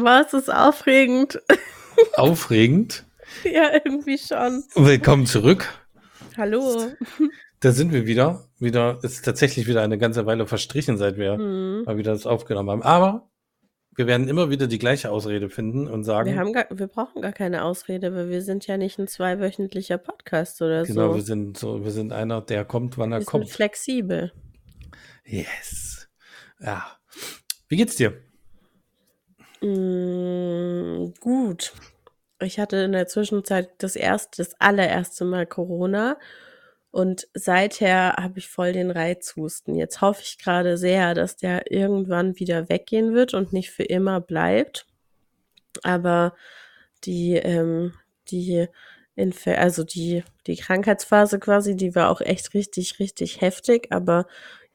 Was ist aufregend? Aufregend. ja, irgendwie schon. Willkommen zurück. Hallo. Da sind wir wieder. Wieder ist tatsächlich wieder eine ganze Weile verstrichen, seit wir Hm. mal wieder das aufgenommen haben. Aber wir werden immer wieder die gleiche Ausrede finden und sagen, Wir, haben gar, wir brauchen gar keine Ausrede, weil wir sind ja nicht ein zweiwöchentlicher Podcast oder genau, wir so. sind so, wir sind einer, der kommt, wann er Wir sind kommt. flexibel. Yes. Ja. Wie geht's dir? Mm, gut. Ich hatte in der Zwischenzeit das erste, das allererste Mal Corona und seither habe ich voll den Reizhusten. Jetzt hoffe ich gerade sehr, dass der irgendwann wieder weggehen wird und nicht für immer bleibt. Aber die, ähm, die Inf also die, die Krankheitsphase quasi, die war auch echt richtig, richtig heftig, aber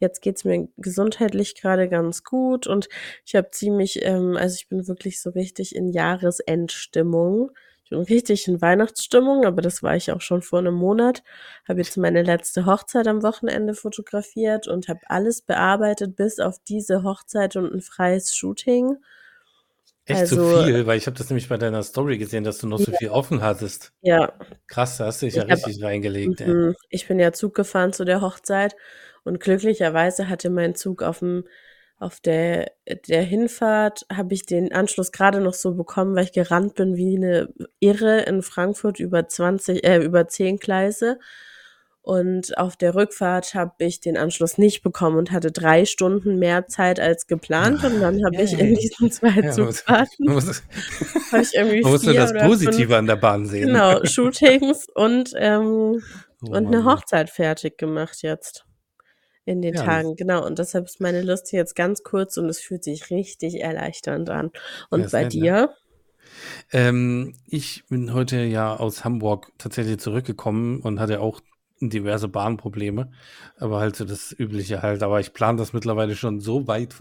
jetzt geht's mir gesundheitlich gerade ganz gut und ich habe ziemlich, ähm, also ich bin wirklich so richtig in Jahresendstimmung. Ich bin richtig in Weihnachtsstimmung, aber das war ich auch schon vor einem Monat. Habe jetzt meine letzte Hochzeit am Wochenende fotografiert und habe alles bearbeitet, bis auf diese Hochzeit und ein freies Shooting. Echt so Also, viel, weil ich habe das nämlich bei deiner Story gesehen, dass du noch so ja, viel offen hattest. ja, Krass, da hast du dich ja ich habe, richtig reingelegt, ey. mhm, ich bin ja Zug gefahren zu der Hochzeit und glücklicherweise hatte mein Zug auf dem auf der, der Hinfahrt habe ich den Anschluss gerade noch so bekommen, weil ich gerannt bin wie eine Irre in Frankfurt über 20, äh, über 10 Gleise. Und auf der Rückfahrt habe ich den Anschluss nicht bekommen und hatte drei Stunden mehr Zeit als geplant. Und dann habe ich in Yay. diesen zwei Ja, man muss, man Zugfahrten, muss, ich irgendwie man muss das fünf, Positive an der Bahn sehen. genau, Shootings und, ähm, Oh und eine. Hochzeit fertig gemacht jetzt in den Ja, Tagen. Genau. Und deshalb ist meine Liste jetzt ganz kurz und es fühlt sich richtig erleichternd an. ja, Und ist bei nett, dir? Ähm, ich bin heute ja aus Hamburg tatsächlich zurückgekommen und hatte auch diverse Bahnprobleme, aber halt so das Übliche halt. Aber ich plane das mittlerweile schon so weit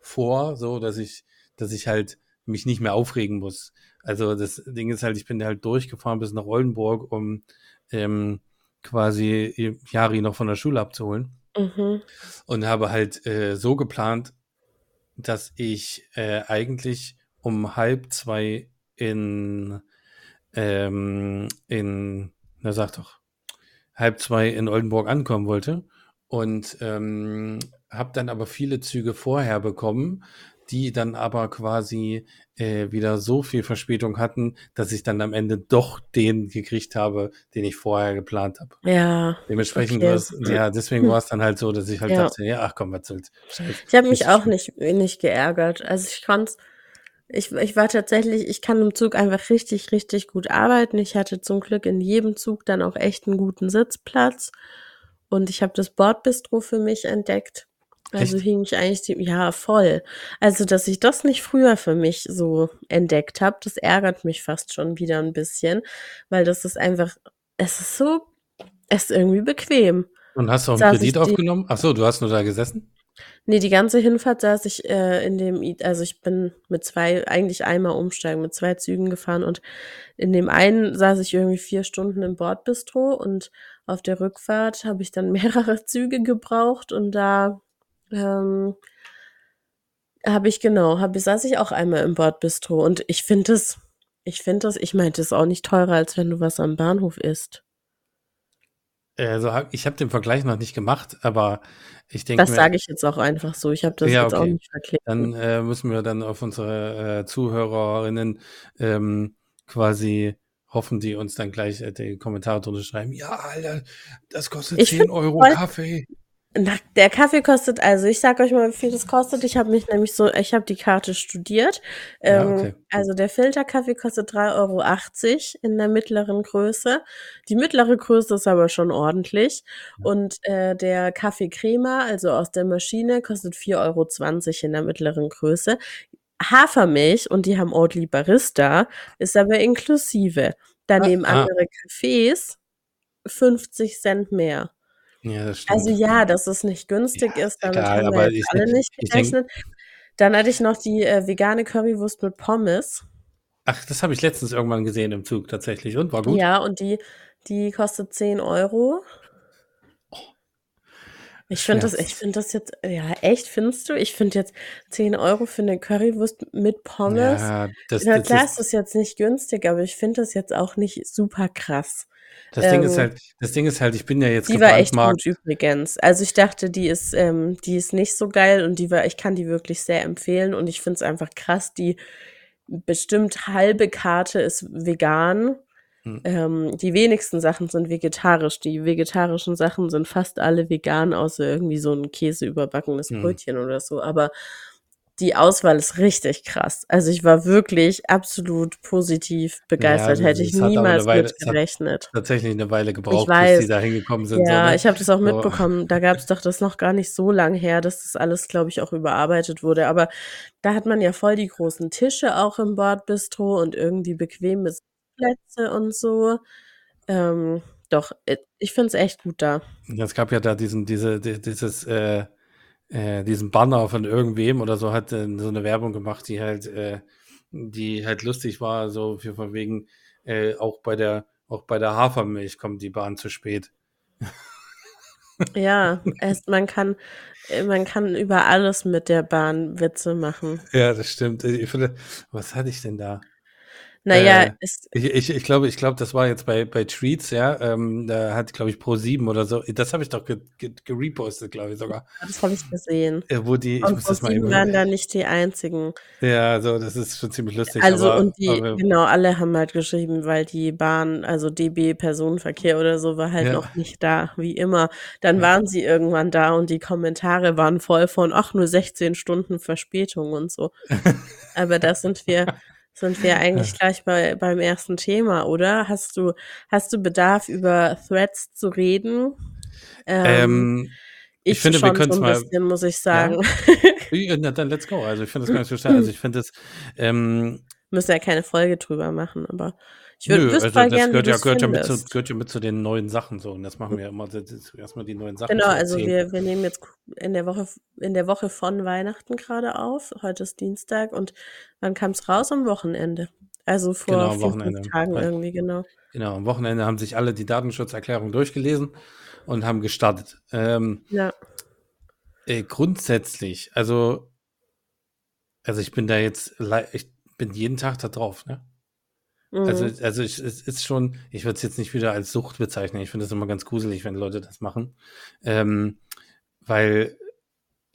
vor, so dass ich, dass ich halt mich nicht mehr aufregen muss. Also das Ding ist halt, ich bin halt durchgefahren bis nach Oldenburg, um ähm, quasi Jari noch von der Schule abzuholen Mhm. und habe halt äh, so geplant, dass ich äh, eigentlich um halb zwei in, ähm, in, na sag doch, halb zwei in Oldenburg ankommen wollte und ähm, habe dann aber viele Züge vorher bekommen, die dann aber quasi äh, wieder so viel Verspätung hatten, dass ich dann am Ende doch den gekriegt habe, den ich vorher geplant habe. Ja, Dementsprechend war okay. es, ja, deswegen war es dann halt so, dass ich halt Ja. dachte, ja, ach komm, was soll's. Ich habe mich auch nicht, nicht geärgert. Also ich konnte ich, ich war tatsächlich, ich kann im Zug einfach richtig, richtig gut arbeiten. Ich hatte zum Glück in jedem Zug dann auch echt einen guten Sitzplatz. Und ich habe das Bordbistro für mich entdeckt. Also Echt? hing ich eigentlich, die, ja, voll. Also, dass ich das nicht früher für mich so entdeckt habe, das ärgert mich fast schon wieder ein bisschen, weil das ist einfach, es ist so, es ist irgendwie bequem. Und hast du auch einen Saß Kredit aufgenommen? Ach so, du hast nur da gesessen? nee, die ganze Hinfahrt saß ich äh, in dem, also ich bin mit zwei, eigentlich einmal umsteigen, mit zwei Zügen gefahren und in dem einen saß ich irgendwie vier Stunden im Bordbistro und auf der Rückfahrt habe ich dann mehrere Züge gebraucht und da ähm, habe ich genau, habe saß ich auch einmal im Bordbistro und ich finde das, ich finde das, ich meinte es auch nicht teurer, als wenn du was am Bahnhof isst. Also hab, ich habe den Vergleich noch nicht gemacht, aber ich denke Das sage ich jetzt auch einfach so. Ich habe das ja, jetzt auch okay. nicht verklickt. Dann äh, müssen wir dann auf unsere äh, Zuhörerinnen ähm, quasi hoffen, die uns dann gleich äh, die Kommentare drunter schreiben. Ja, Alter, das kostet Ich 10 finde Euro voll, Kaffee. Na, der Kaffee kostet, also ich sag euch mal, wie viel das kostet. Ich habe mich nämlich so, ich habe die Karte studiert. Ja, Ähm, okay. also der Filterkaffee kostet 3,80 Euro in der mittleren Größe. Die mittlere Größe ist aber schon ordentlich. Und äh, der Kaffee Crema, also aus der Maschine, kostet 4,20 Euro in der mittleren Größe. Hafermilch, und die haben Oatly Barista, ist aber inklusive. Ah, Daneben ah, andere Cafés 50 Cent mehr. Ja, Also ja, dass es nicht Ja, günstig ist, ist damit egal, haben wir aber jetzt ich, alle nicht gerechnet. Dann hatte ich noch die äh, vegane Currywurst mit Pommes. ach, das habe ich letztens irgendwann gesehen im Zug tatsächlich und war gut. Ja, und die, die kostet 10 Euro. Ich finde das, ich finde das jetzt, ja, echt, findest du? Ich finde jetzt 10 Euro für eine Currywurst mit Pommes. Ja, das, Na klar ist, ist das jetzt nicht günstig, aber ich finde das jetzt auch nicht super krass. Das Ding ist Ähm, halt, das Ding ist halt, ich bin ja jetzt die war echt gut übrigens. Also ich dachte, die ist, ähm, die ist nicht so geil und die war, ich kann die wirklich sehr empfehlen und ich finde es einfach krass, die bestimmt halbe Karte ist vegan. Hm. Ähm, die wenigsten Sachen sind vegetarisch. Die vegetarischen Sachen sind fast alle vegan, außer irgendwie so ein Käse überbackenes Hm. Brötchen oder so. Aber die Auswahl ist richtig krass. Also ich war wirklich absolut positiv begeistert. Ja, Hätte ich niemals Weile, mit gerechnet. tatsächlich eine Weile gebraucht, bis die weiß. da hingekommen sind. So, Ja, ne? ich habe das auch So, mitbekommen. Da gab es doch das noch gar nicht so lang her, dass das alles, glaube ich, auch überarbeitet wurde. Aber da hat man ja voll die großen Tische auch im Bordbistro und irgendwie bequeme Plätze und so. Ähm, doch, äh, ich finde es echt gut da. es gab ja da diesen, diese, die- dieses, äh, äh, diesen Banner von irgendwem oder so hat äh, so eine Werbung gemacht, die halt, äh, die halt lustig war, so für von wegen, äh, auch bei der, auch bei der Hafermilch kommt die Bahn zu spät. Ja, es, man kann, äh, man kann über alles mit der Bahn Witze machen. Ja, das stimmt. Ich finde, was hatte ich denn da? Naja, Äh, es, ich, ich, ich glaube, ich glaube, das war jetzt bei, bei Tweets, ja. Ähm, da hat, glaube ich, Pro7 oder so. Das habe ich doch ge, ge, gerepostet, glaube ich sogar. das habe ich gesehen. Äh, wo die, ich Und muss das mal ProSieben eben. waren da nicht die einzigen. Ja, so, das ist schon ziemlich lustig. Also aber, und die, aber genau, alle haben halt geschrieben, weil die Bahn, also DB Personenverkehr oder so, war halt Ja. noch nicht da, wie immer. Dann Ja. waren sie irgendwann da und die Kommentare waren voll von, ach, nur 16 Stunden Verspätung und so. Aber da sind wir, sind wir eigentlich gleich bei, beim ersten Thema, oder? Hast du, hast du Bedarf, über Threads zu reden? Ähm, ähm, ich, ich finde, wir so ein mal- bisschen, muss ich sagen. ja, na, dann let's go. Also ich finde das so schnell. Also ich finde das, ähm, Müssen ja keine Folge drüber machen, aber ich würde wüsste also voll das gern, wie gehört ja, gehört, ja mit zu, gehört ja mit zu den neuen Sachen so. Und das machen wir ja immer, erstmal die neuen Sachen Genau, also wir, wir nehmen jetzt in der Woche in der Woche von Weihnachten gerade auf. Heute ist Dienstag und wann kam es raus? Am Wochenende. Also vor Genau, Wochenende. fünf Tagen irgendwie, genau. Genau, am Wochenende haben sich alle die Datenschutzerklärung durchgelesen und haben gestartet. Ähm, Ja. äh, grundsätzlich, also, also ich bin da jetzt, ich bin jeden Tag da drauf, ne? Also, Mhm. also ich, es ist schon, ich würde es jetzt nicht wieder als Sucht bezeichnen. Ich finde es immer ganz gruselig, wenn Leute das machen. Ähm, weil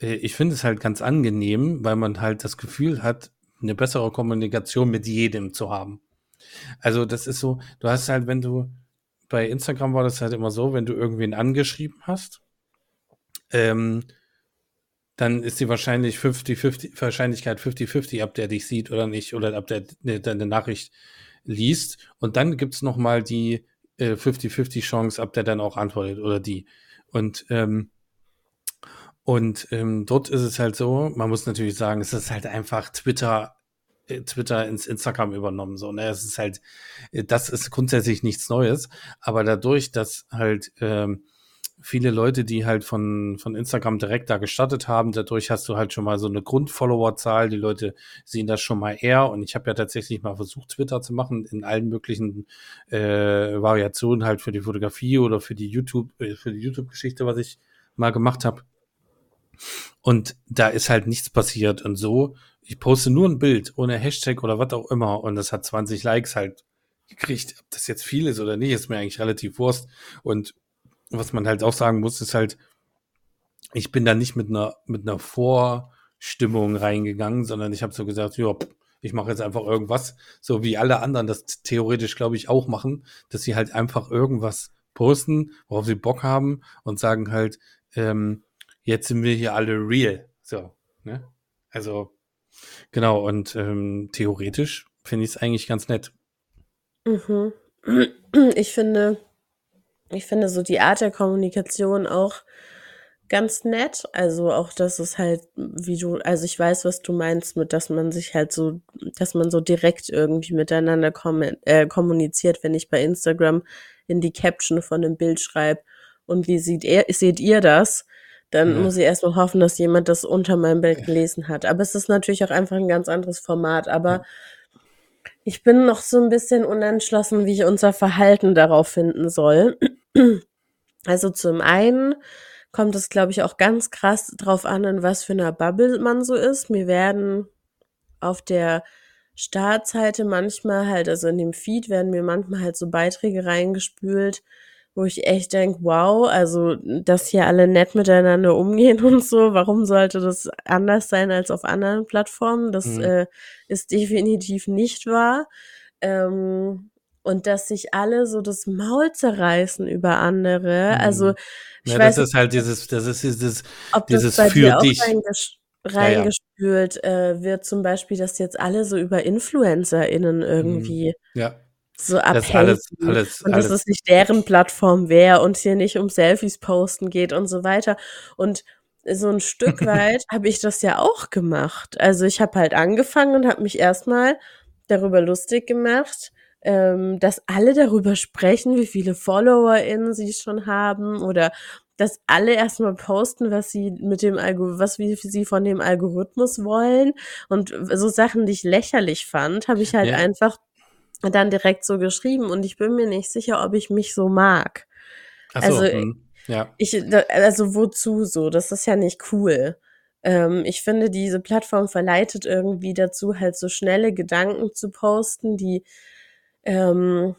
äh, ich finde es halt ganz angenehm, weil man halt das Gefühl hat, eine bessere Kommunikation mit jedem zu haben. Also das ist so, du hast halt, wenn du, bei Instagram war das halt immer so, wenn du irgendwen angeschrieben hast, ähm, dann ist die wahrscheinlich 50-50, Wahrscheinlichkeit 50-50, ob der dich sieht oder nicht, oder ob der ne, deine Nachricht liest. Und dann gibt's noch mal die äh, 50-50 Chance, ob der dann auch antwortet oder die. Und ähm, und ähm, dort ist es halt so, man muss natürlich sagen, es ist halt einfach Twitter, äh, Twitter ins Instagram übernommen. So, ne? Es ist halt, äh, das ist grundsätzlich nichts Neues, aber dadurch, dass halt ähm, viele Leute, die halt von, von Instagram direkt da gestartet haben, dadurch hast du halt schon mal so eine Grundfollowerzahl. Die Leute sehen das schon mal eher. Und ich habe ja tatsächlich mal versucht, Twitter zu machen in allen möglichen äh, Variationen, halt für die Fotografie oder für die YouTube, äh, für die YouTube-Geschichte, was ich mal gemacht habe. Und da ist halt nichts passiert. Und so, ich poste nur ein Bild ohne Hashtag oder was auch immer und das hat 20 Likes halt gekriegt. Ob das jetzt viel ist oder nicht, ist mir eigentlich relativ Wurst. Und was man halt auch sagen muss, ist halt, ich bin da nicht mit einer, mit einer Vorstimmung reingegangen, sondern ich habe so gesagt, ja, ich mache jetzt einfach irgendwas, so wie alle anderen das theoretisch, glaube ich, auch machen, dass sie halt einfach irgendwas posten, worauf sie Bock haben und sagen halt, ähm, jetzt sind wir hier alle real. So, ne? Also, genau, und ähm, theoretisch finde ich es eigentlich ganz nett. Mhm. Ich finde, ich finde so die Art der Kommunikation auch ganz nett. Also auch, dass es halt, wie du, also ich weiß, was du meinst, mit, dass man sich halt so, dass man so direkt irgendwie miteinander äh, kommuniziert, wenn ich bei Instagram in die Caption von einem Bild schreibe und wie sieht er, seht ihr das? Dann Ja. muss ich erstmal hoffen, dass jemand das unter meinem Bild gelesen hat. Aber es ist natürlich auch einfach ein ganz anderes Format. Aber Ja. Ich bin noch so ein bisschen unentschlossen, wie ich unser Verhalten darauf finden soll. Also zum einen kommt es, glaube ich, auch ganz krass drauf an, in was für einer Bubble man so ist. Mir werden auf der Startseite manchmal halt, also in dem Feed werden mir manchmal halt so Beiträge reingespült, wo ich echt denke, wow, also dass hier alle nett miteinander umgehen und so, warum sollte das anders sein als auf anderen Plattformen? Das mhm. äh, ist definitiv nicht wahr. Ähm, und dass sich alle so das Maul zerreißen über andere. Mhm. Also ich ja, weiß das ist halt dieses, das ist dieses, ob dieses das bei für dich reingespült ja, ja. äh, wird, zum Beispiel, dass jetzt alle so über InfluencerInnen irgendwie mhm. ja. So abhängen. Alles, alles, und dass alles. es nicht deren Plattform wäre und hier nicht um Selfies posten geht und so weiter. Und so ein Stück weit habe ich das ja auch gemacht. Also ich habe halt angefangen und habe mich erstmal darüber lustig gemacht, ähm, dass alle darüber sprechen, wie viele FollowerInnen sie schon haben oder dass alle erstmal posten, was sie mit dem Algo, was wie sie von dem Algorithmus wollen und so Sachen, die ich lächerlich fand, habe ich halt ja. einfach dann direkt so geschrieben und ich bin mir nicht sicher, ob ich mich so mag. Ach so, also hm, ja. ich also wozu so? Das ist ja nicht cool. Ähm, ich finde, diese Plattform verleitet irgendwie dazu, halt so schnelle Gedanken zu posten, die ähm,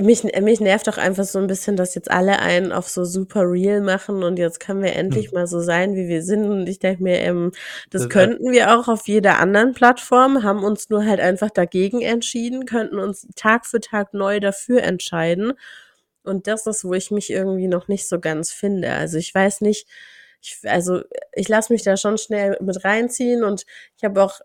mich, mich nervt auch einfach so ein bisschen, dass jetzt alle einen auf so super real machen und jetzt können wir endlich hm. mal so sein, wie wir sind. Und ich denke mir, ähm, das, das könnten wir auch auf jeder anderen Plattform, haben uns nur halt einfach dagegen entschieden, könnten uns Tag für Tag neu dafür entscheiden. Und das ist, wo ich mich irgendwie noch nicht so ganz finde. Also ich weiß nicht, ich, also ich lasse mich da schon schnell mit reinziehen und ich habe auch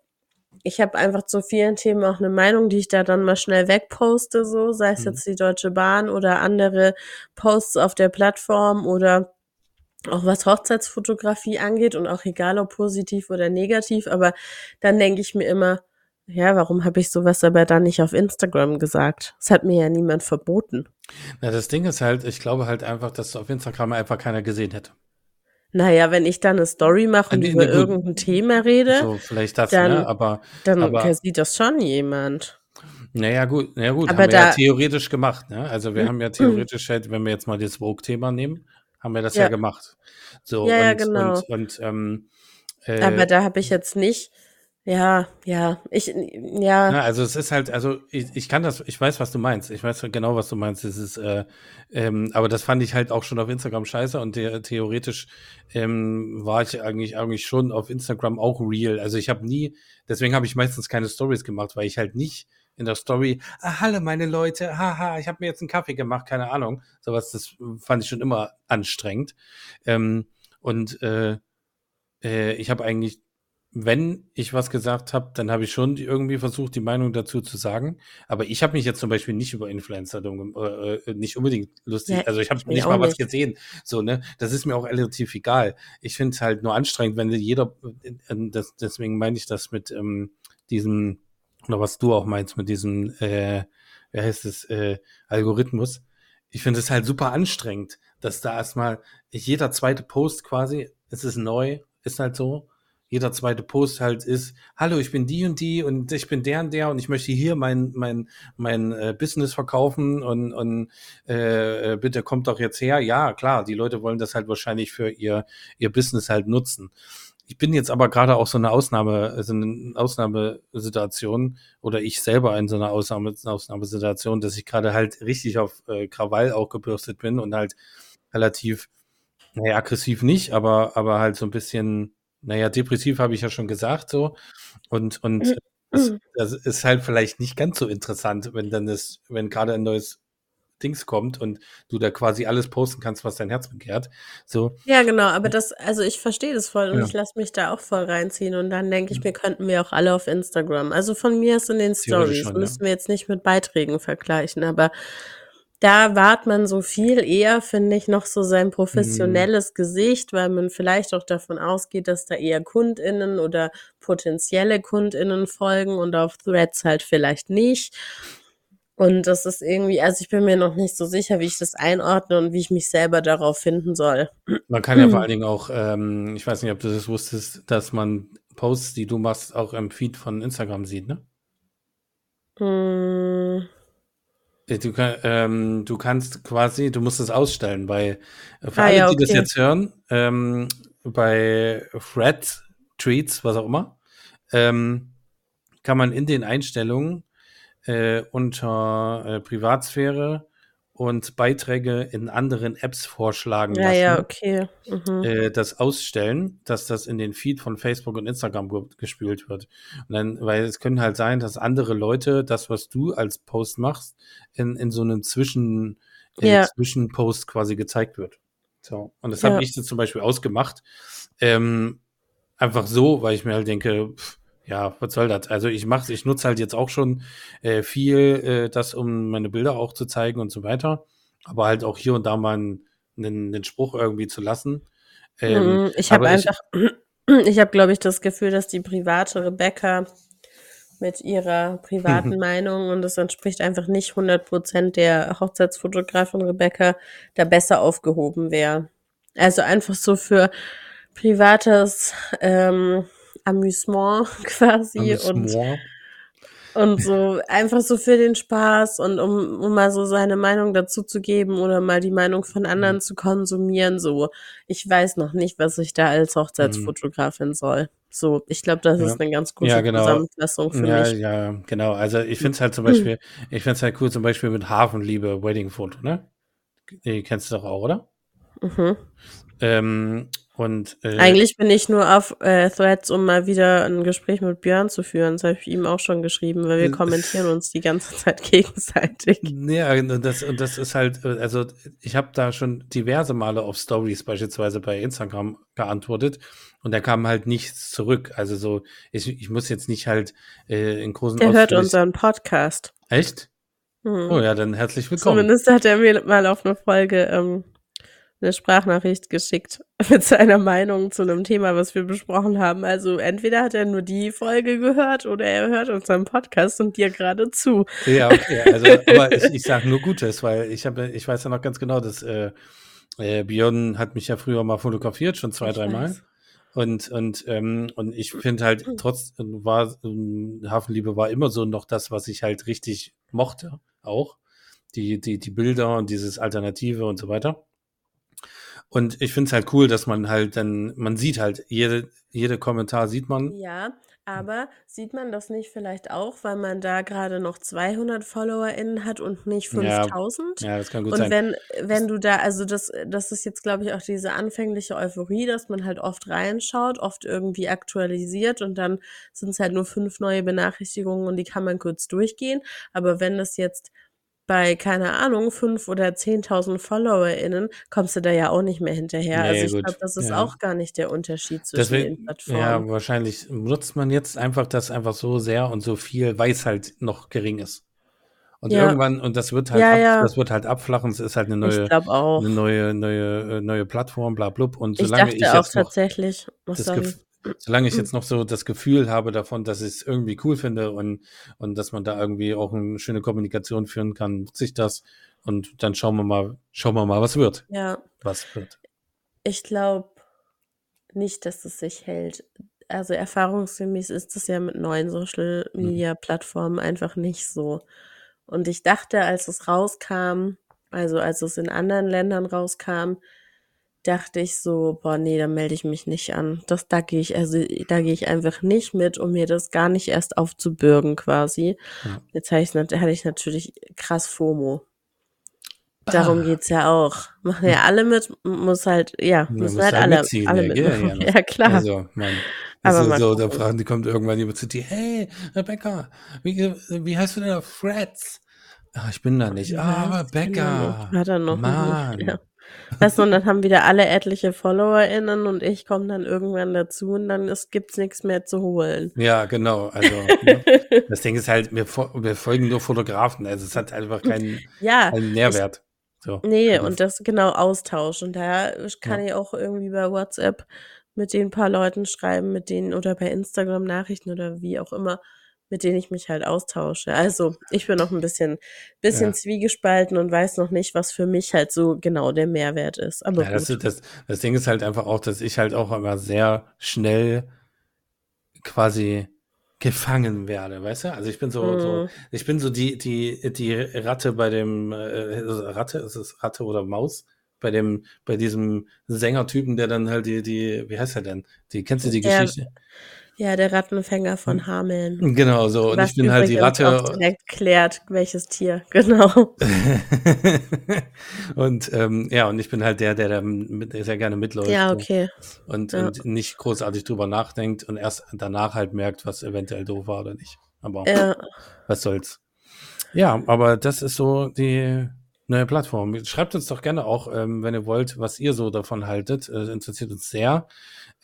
ich habe einfach zu vielen Themen auch eine Meinung, die ich da dann mal schnell wegposte, so, sei es mhm. jetzt die Deutsche Bahn oder andere Posts auf der Plattform oder auch was Hochzeitsfotografie angeht und auch egal ob positiv oder negativ, aber dann denke ich mir immer, ja, warum habe ich sowas aber dann nicht auf Instagram gesagt? Das hat mir ja niemand verboten. Na, das Ding ist halt, ich glaube halt einfach, dass auf Instagram einfach keiner gesehen hätte. Naja, wenn ich dann eine Story mache und über irgendein Thema rede, so, vielleicht das, dann, ne? aber, dann aber, sieht das schon jemand. Naja, gut, naja, gut, aber haben wir ja theoretisch gemacht, ne? Also wir haben ja theoretisch halt, wenn wir jetzt mal das Vogue-Thema nehmen, haben wir das ja, ja gemacht. So, ja, und, ja, genau. und, und ähm, äh, aber da habe ich jetzt nicht ja, ja, ich, ja. Na, also es ist halt, also ich, ich kann das, ich weiß, was du meinst. Ich weiß genau, was du meinst. Es ist, äh, ähm, aber das fand ich halt auch schon auf Instagram scheiße und der, theoretisch ähm, war ich eigentlich eigentlich schon auf Instagram auch real. Also ich habe nie, deswegen habe ich meistens keine Stories gemacht, weil ich halt nicht in der Story, ah, hallo meine Leute, haha, ich habe mir jetzt einen Kaffee gemacht, keine Ahnung. Sowas, das fand ich schon immer anstrengend. Ähm, und äh, äh, ich habe eigentlich wenn ich was gesagt habe, dann habe ich schon irgendwie versucht, die Meinung dazu zu sagen. Aber ich habe mich jetzt zum Beispiel nicht über Influencer äh, äh, nicht unbedingt lustig. Ja, also ich habe nicht mal nicht. was gesehen. So ne, das ist mir auch relativ egal. Ich finde es halt nur anstrengend, wenn jeder. Äh, das, deswegen meine ich das mit ähm, diesem oder was du auch meinst mit diesem, äh, wie heißt es, äh, Algorithmus. Ich finde es halt super anstrengend, dass da erstmal jeder zweite Post quasi, es ist neu, ist halt so jeder zweite Post halt ist, hallo, ich bin die und die und ich bin der und der und ich möchte hier mein, mein, mein äh, Business verkaufen und, und äh, äh, bitte kommt doch jetzt her. Ja, klar, die Leute wollen das halt wahrscheinlich für ihr, ihr Business halt nutzen. Ich bin jetzt aber gerade auch so eine Ausnahme, so eine Ausnahmesituation oder ich selber in so einer Ausnahme, Ausnahmesituation, dass ich gerade halt richtig auf äh, Krawall auch gebürstet bin und halt relativ, naja, aggressiv nicht, aber, aber halt so ein bisschen naja, depressiv habe ich ja schon gesagt so. Und, und mhm. das, das, ist halt vielleicht nicht ganz so interessant, wenn dann das, wenn gerade ein neues Dings kommt und du da quasi alles posten kannst, was dein Herz begehrt. So. Ja, genau, aber das, also ich verstehe das voll und ja. ich lasse mich da auch voll reinziehen und dann denke ich mhm. mir, könnten wir auch alle auf Instagram. Also von mir ist in den Stories, müssen ja. wir jetzt nicht mit Beiträgen vergleichen, aber da wahrt man so viel eher, finde ich, noch so sein professionelles mhm. Gesicht, weil man vielleicht auch davon ausgeht, dass da eher KundInnen oder potenzielle KundInnen folgen und auf Threads halt vielleicht nicht. Und das ist irgendwie, also ich bin mir noch nicht so sicher, wie ich das einordne und wie ich mich selber darauf finden soll. Man kann ja vor allen Dingen auch, ähm, ich weiß nicht, ob du das wusstest, dass man Posts, die du machst, auch im Feed von Instagram sieht, ne? Hm. Äh, du, ähm, du kannst quasi, du musst es ausstellen, weil äh, für Ah alle, ja, die das okay. jetzt hören, ähm, bei Threads, Tweets, was auch immer, ähm, kann man in den Einstellungen äh, unter äh, Privatsphäre und Beiträge in anderen Apps vorschlagen Ja, lassen. ja, okay. Mhm. Äh, das ausstellen, dass das in den Feed von Facebook und Instagram ge gespült wird. Und dann, weil es können halt sein, dass andere Leute das, was du als Post machst, in, in so einem Zwischen, in Ja. Zwischenpost quasi gezeigt wird. So. Und das Ja. habe ich jetzt zum Beispiel ausgemacht. Ähm, einfach so, weil ich mir halt denke, pff, ja, was soll das? Also ich mache ich nutze halt jetzt auch schon äh, viel äh, das, um meine Bilder auch zu zeigen und so weiter. Aber halt auch hier und da mal einen, einen, einen Spruch irgendwie zu lassen. Ähm, Mhm, ich habe aber ich- einfach, ich habe, glaube ich, das Gefühl, dass die private Rebecca mit ihrer privaten Meinung und das entspricht einfach nicht 100% der Hochzeitsfotografin Rebecca da besser aufgehoben wäre. Also einfach so für privates ähm, Amüsement quasi und Amüsement. und so einfach so für den Spaß und um, um mal so seine Meinung dazu zu geben oder mal die Meinung von anderen zu konsumieren. So, ich weiß noch nicht, was ich da als Hochzeitsfotografin soll. So, ich glaube, das Ja. ist eine ganz gute Ja, genau. Zusammenfassung für Ja, mich. ja, genau. Also ich finde es halt zum Beispiel, ich finde es halt cool, zum Beispiel mit Hafenliebe Wedding-Foto, ne? Die kennst du doch auch, oder? Mhm. Ähm, und äh, Eigentlich bin ich nur auf äh, Threads, um mal wieder ein Gespräch mit Björn zu führen. Das habe ich ihm auch schon geschrieben, weil wir Äh, kommentieren uns die ganze Zeit gegenseitig. Ja, und das, und das ist halt, äh, also ich habe da schon diverse Male auf Stories beispielsweise bei Instagram geantwortet und da kam halt nichts zurück. Also so, ich, ich muss jetzt nicht halt äh, in großen Der hört unseren Podcast. Echt? Hm. Oh ja, dann herzlich willkommen. Zumindest hat er mir mal auf eine Folge ähm, eine Sprachnachricht geschickt mit seiner Meinung zu einem Thema, was wir besprochen haben. Also entweder hat er nur die Folge gehört oder er hört unseren Podcast und dir gerade zu. Ja, okay. Also, aber ich, ich sage nur Gutes, weil ich habe, ich weiß ja noch ganz genau, dass äh, äh, Björn hat mich ja früher mal fotografiert, schon zwei, dreimal. Und, und, ähm, und ich finde halt, trotz war ähm, Hafenliebe war immer so noch das, was ich halt richtig mochte, auch. Die, die, die Bilder und dieses Alternative und so weiter. Und ich finde es halt cool, dass man halt dann, man sieht halt, jede, jede Kommentar sieht man. Ja, aber sieht man das nicht vielleicht auch, weil man da gerade noch 200 FollowerInnen hat und nicht Ja, 5000? Ja, das kann gut Und sein. wenn, wenn du da, also das, das ist jetzt, glaube ich, auch diese anfängliche Euphorie, dass man halt oft reinschaut, oft irgendwie aktualisiert und dann sind es halt nur fünf neue Benachrichtigungen und die kann man kurz durchgehen. Aber wenn das jetzt bei, keine Ahnung, fünf oder 10.000 FollowerInnen, kommst du da ja auch nicht mehr hinterher. Nee, also ich glaube, das ist Ja. auch gar nicht der Unterschied zwischen Deswegen, den Plattformen. ja, wahrscheinlich nutzt man jetzt einfach das einfach so sehr und so viel, weil es halt noch gering ist. Und Ja. irgendwann, und das wird halt, Ja, ab, ja. das wird halt abflachen, es ist halt eine ich neue, auch. eine neue, neue, äh, neue Plattform, bla, blub. Und Ich solange dachte ich auch jetzt noch tatsächlich, das. Gef solange ich jetzt noch so das Gefühl habe davon, dass ich es irgendwie cool finde und, und dass man da irgendwie auch eine schöne Kommunikation führen kann, nutze ich das. Und dann schauen wir mal, schauen wir mal, was wird. Ja, Was wird. ich glaube nicht, dass es sich hält. Also erfahrungsgemäß ist es ja mit neuen Social Mhm. Media Plattformen einfach nicht so. Und ich dachte, als es rauskam, also als es in anderen Ländern rauskam, dachte ich so, boah, nee, da melde ich mich nicht an. Das, da gehe ich, also da gehe ich einfach nicht mit, um mir das gar nicht erst aufzubürgen quasi. Ja. Jetzt hatte ich, hatte ich natürlich krass FOMO. Darum Ah. geht's ja auch. Machen ja alle mit, muss halt, ja, müssen muss halt halt alle, mitziehen, alle ja, ja mitmachen. nicht. Ja, klar. Also, man, Aber das ist mal so, da fragen, die kommt irgendwann jemand zu dir, hey, Rebecca, wie, wie heißt du denn auf Freds? Ah, ich bin da nicht. Ja, Ah, Rebecca. noch. Hat er noch Mann. nicht. Ja. Weißt du, und dann haben wieder alle etliche FollowerInnen und ich komme dann irgendwann dazu und dann ist, gibt's nichts mehr zu holen. Ja, genau. Also, ne? das Ding ist halt, wir, wir folgen nur Fotografen. Also, es hat einfach keinen, Ja, keinen Nährwert. So. nee, Also, und das genau Austausch. Und da kann Ja. ich auch irgendwie bei WhatsApp mit den paar Leuten schreiben, mit denen oder bei Instagram Nachrichten oder wie auch immer, mit denen ich mich halt austausche. Also ich bin noch ein bisschen, bisschen Ja. zwiegespalten und weiß noch nicht, was für mich halt so genau der Mehrwert ist. Aber Ja, das, gut. das, das Ding ist halt einfach auch, dass ich halt auch immer sehr schnell quasi gefangen werde, weißt du? Also ich bin so, so Mhm. ich bin so die, die, die Ratte bei dem, äh, Ratte, ist es Ratte oder Maus? Bei dem, bei diesem Sängertypen, der dann halt die, die, wie heißt er denn? Die, kennst du die. Geschichte? Ja, der Rattenfänger von Hameln. Genau, so. Und Was ich bin halt die auch Ratte. direkt klärt, welches Tier, genau. und ähm, ja, und ich bin halt der, der da sehr gerne mitläuft. Ja, okay. Und, Ja. und nicht großartig drüber nachdenkt und erst danach halt merkt, was eventuell doof war oder nicht. Aber Ja. was soll's. Ja, aber das ist so die neue Plattform. Schreibt uns doch gerne auch, ähm, wenn ihr wollt, was ihr so davon haltet. Äh, interessiert uns sehr.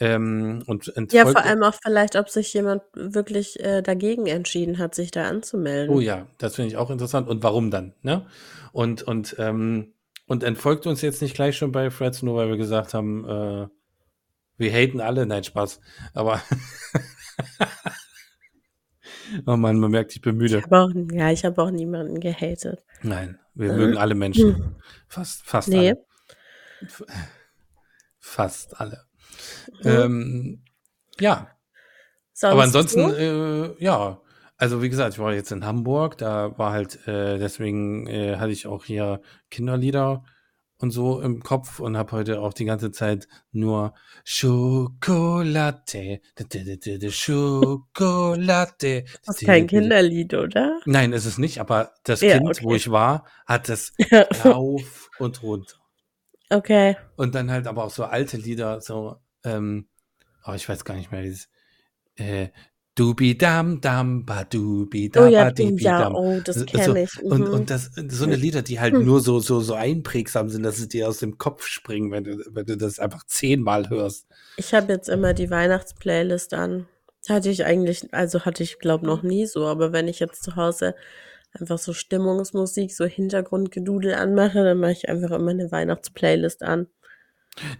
Ähm, und Ja, vor allem auch vielleicht, ob sich jemand wirklich äh, dagegen entschieden hat, sich da anzumelden. Oh ja, das finde ich auch interessant. Und warum dann? Ne? Und, und, ähm, und entfolgt uns jetzt nicht gleich schon bei Freds, nur weil wir gesagt haben, äh, wir haten alle. Nein, Spaß. Aber oh Mann, man merkt, ich bin Ich müde. habe auch, ja, ich habe auch niemanden gehatet. Nein, wir Mhm. mögen alle Menschen. Fast, fast Nee. alle. Fast alle. Mhm. Ähm, ja, Sonst aber ansonsten, so? äh, ja. Also wie gesagt, ich war jetzt in Hamburg, da war halt, äh, deswegen äh, hatte ich auch hier Kinderlieder und so im Kopf und habe heute auch die ganze Zeit nur Schokolade, Schokolade. Das ist kein Kinderlied, oder? Nein, ist es nicht, aber das Ja, Kind, wo okay. ich war, hat es rauf und runter. Okay. Und dann halt aber auch so alte Lieder, so, ähm, oh, ich weiß gar nicht mehr, dieses, äh, Dubi dam dam ba dubi Oh da ja, ba du, dibi ja, oh, das So- kenne ich. Und, Mhm. und das, so eine Lieder, die halt Hm. nur so, so, so einprägsam sind, dass sie dir aus dem Kopf springen, wenn du, wenn du das einfach zehnmal hörst. Ich habe jetzt immer die Weihnachtsplaylist an. Hatte ich eigentlich, also hatte ich glaube noch nie so, aber wenn ich jetzt zu Hause einfach so Stimmungsmusik, so Hintergrundgedudel anmache, dann mache ich einfach immer eine Weihnachtsplaylist an.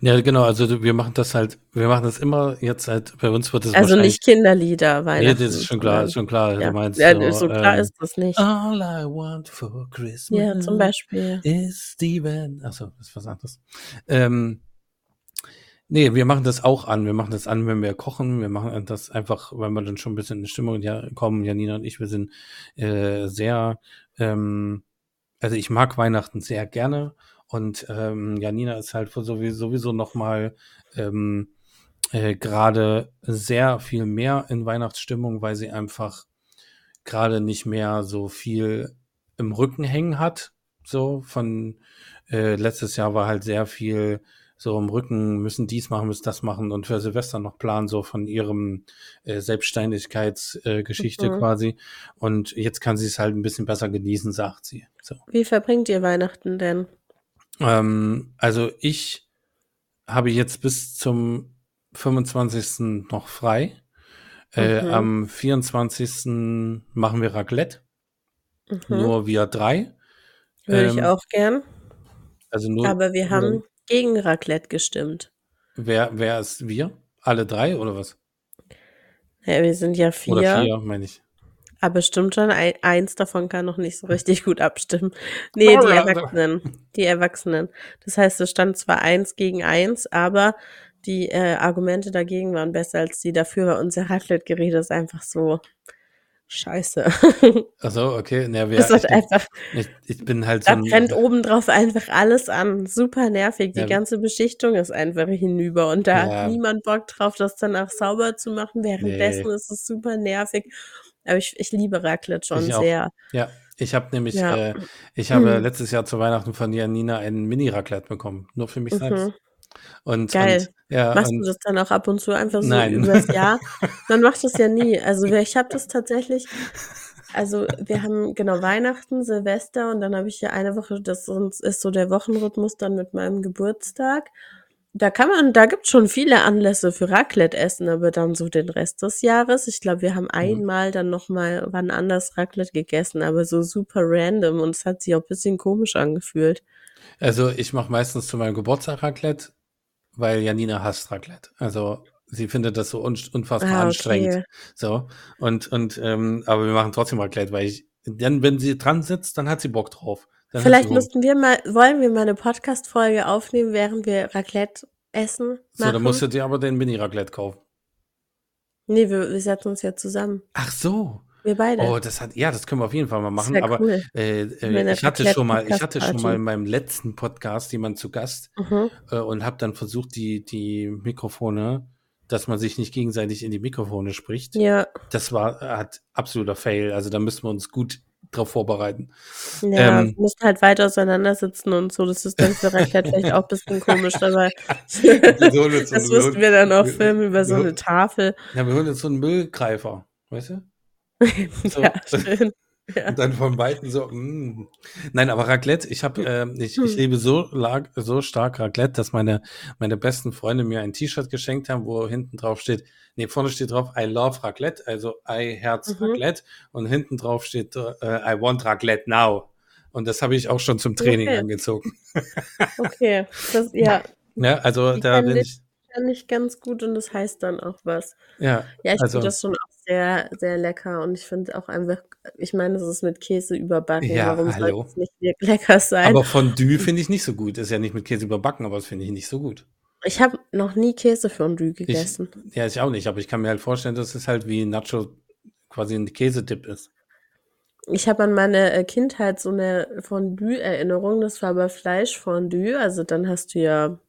Ja, genau, also wir machen das halt, wir machen das immer jetzt halt, bei uns wird es Also nicht Kinderlieder, nee, Weihnachten. das ist schon klar, ist schon klar, Ja, du meinst ja so, so klar ähm, ist das nicht. All I want for Christmas Ja, zum Beispiel. ist Steven. Achso, das ist was anderes. Ähm, nee, wir machen das auch an. Wir machen das an, wenn wir kochen. Wir machen das einfach, weil wir dann schon ein bisschen in Stimmung ja, kommen. Janina und ich, wir sind äh, sehr, ähm, also ich mag Weihnachten sehr gerne. Und ähm, Janina ist halt sowieso, sowieso nochmal ähm, äh, gerade sehr viel mehr in Weihnachtsstimmung, weil sie einfach gerade nicht mehr so viel im Rücken hängen hat. So von äh, letztes Jahr war halt sehr viel so im Rücken, müssen dies machen, müssen das machen und für Silvester noch planen, so von ihrem äh, Selbstständigkeitsgeschichte äh, Mhm. quasi. Und jetzt kann sie es halt ein bisschen besser genießen, sagt sie. So. Wie verbringt ihr Weihnachten denn? Ähm, also ich habe jetzt bis zum 25. noch frei. Äh, Mhm. am 24. machen wir Raclette, Mhm. nur wir drei. Würde ich ähm, auch gern. Also nur, Aber wir haben gegen Raclette gestimmt. wer, wer ist wir? Alle drei oder was? Ja, wir sind ja vier. Oder vier, meine ich. Aber stimmt schon, ein, eins davon kann noch nicht so richtig gut abstimmen. Nee, die Ja, ja. Erwachsenen. Die Erwachsenen. Das heißt, es stand zwar eins gegen eins, aber die äh, Argumente dagegen waren besser als die dafür, weil unser Raclette-Gerät ist einfach so scheiße. Achso, okay. Na, wir, ich, bin, einfach, ich, ich bin halt so da brennt obendrauf einfach alles an. Super nervig. Die Ja. ganze Beschichtung ist einfach hinüber und da Ja. hat niemand Bock drauf, das danach sauber zu machen. Währenddessen Nee. ist es super nervig. Aber ich, ich liebe Raclette schon Ich auch. sehr. Ja, ich habe nämlich, Ja. äh, ich habe Hm. letztes Jahr zu Weihnachten von Janina einen Mini-Raclette bekommen. Nur für mich selbst. Mhm. Und, Geil. Und, ja, Machst und, du das dann auch ab und zu einfach so Nein. übers Jahr? Man macht das ja nie. Also ich habe das tatsächlich, also wir haben genau Weihnachten, Silvester und dann habe ich ja eine Woche, das ist so der Wochenrhythmus dann mit meinem Geburtstag. Da kann man, da gibt schon viele Anlässe für Raclette essen, aber dann so den Rest des Jahres. Ich glaube, wir haben Mhm. einmal dann noch mal wann anders Raclette gegessen, aber so super random und es hat sich auch ein bisschen komisch angefühlt. also ich mache meistens zu meinem Geburtstag Raclette, weil Janina hasst Raclette. Also sie findet das so un unfassbar Ah, anstrengend. okay. So. Und, und, ähm, aber wir machen trotzdem Raclette, weil ich, dann, wenn sie dran sitzt, dann hat sie Bock drauf. Dann Vielleicht müssten wir mal, wollen wir mal eine Podcast-Folge aufnehmen, während wir Raclette essen? So, dann machen? musst du dir aber den Mini-Raclette kaufen. Nee, wir, wir setzen uns ja zusammen. Ach so. Wir beide. Oh, das hat, ja, das können wir auf jeden Fall mal machen. Aber cool. äh, äh, ich hatte schon mal, ich hatte schon mal in meinem letzten Podcast jemand zu Gast Mhm. äh, und habe dann versucht, die, die Mikrofone, dass man sich nicht gegenseitig in die Mikrofone spricht. Ja, Das war, hat absoluter Fail. Also da müssen wir uns gut drauf vorbereiten. ja, Ähm. wir mussten halt weiter auseinandersitzen und so. Das ist dann für Raclette vielleicht auch ein bisschen komisch, aber das einen- wir dann auch filmen über so eine Tafel. Ja, wir holen jetzt so einen Müllgreifer, weißt du? So. Ja, schön. Ja. Und dann von Weitem so, mm. Nein, aber Raclette, ich habe, ähm, ich, Hm. ich liebe so, lag, so stark Raclette, dass meine, meine besten Freunde mir ein T-Shirt geschenkt haben, wo hinten drauf steht, nee, vorne steht drauf, I love Raclette, also I herz Mhm. Raclette und hinten drauf steht, äh, I want Raclette now. Und das habe ich auch schon zum Training Okay. angezogen. Okay, das, ja, Ja, also Die da bin ich, ich ganz gut und das heißt dann auch was. ja, Ja, ich Also- finde das schon auch sehr, sehr lecker und ich finde auch einfach, ich meine, es ist mit Käse überbacken. Ja, Warum hallo. soll es nicht lecker sein? aber Fondue finde ich nicht so gut. Ist ja nicht mit Käse überbacken, aber das finde ich nicht so gut. ich habe noch nie Käsefondue gegessen. Ja, ich auch nicht, aber ich kann mir halt vorstellen, dass es halt wie Nacho quasi ein Käsedip ist. Ich habe an meine äh, Kindheit so eine Fondue-Erinnerung, das war aber Fleischfondue, also dann hast du ja,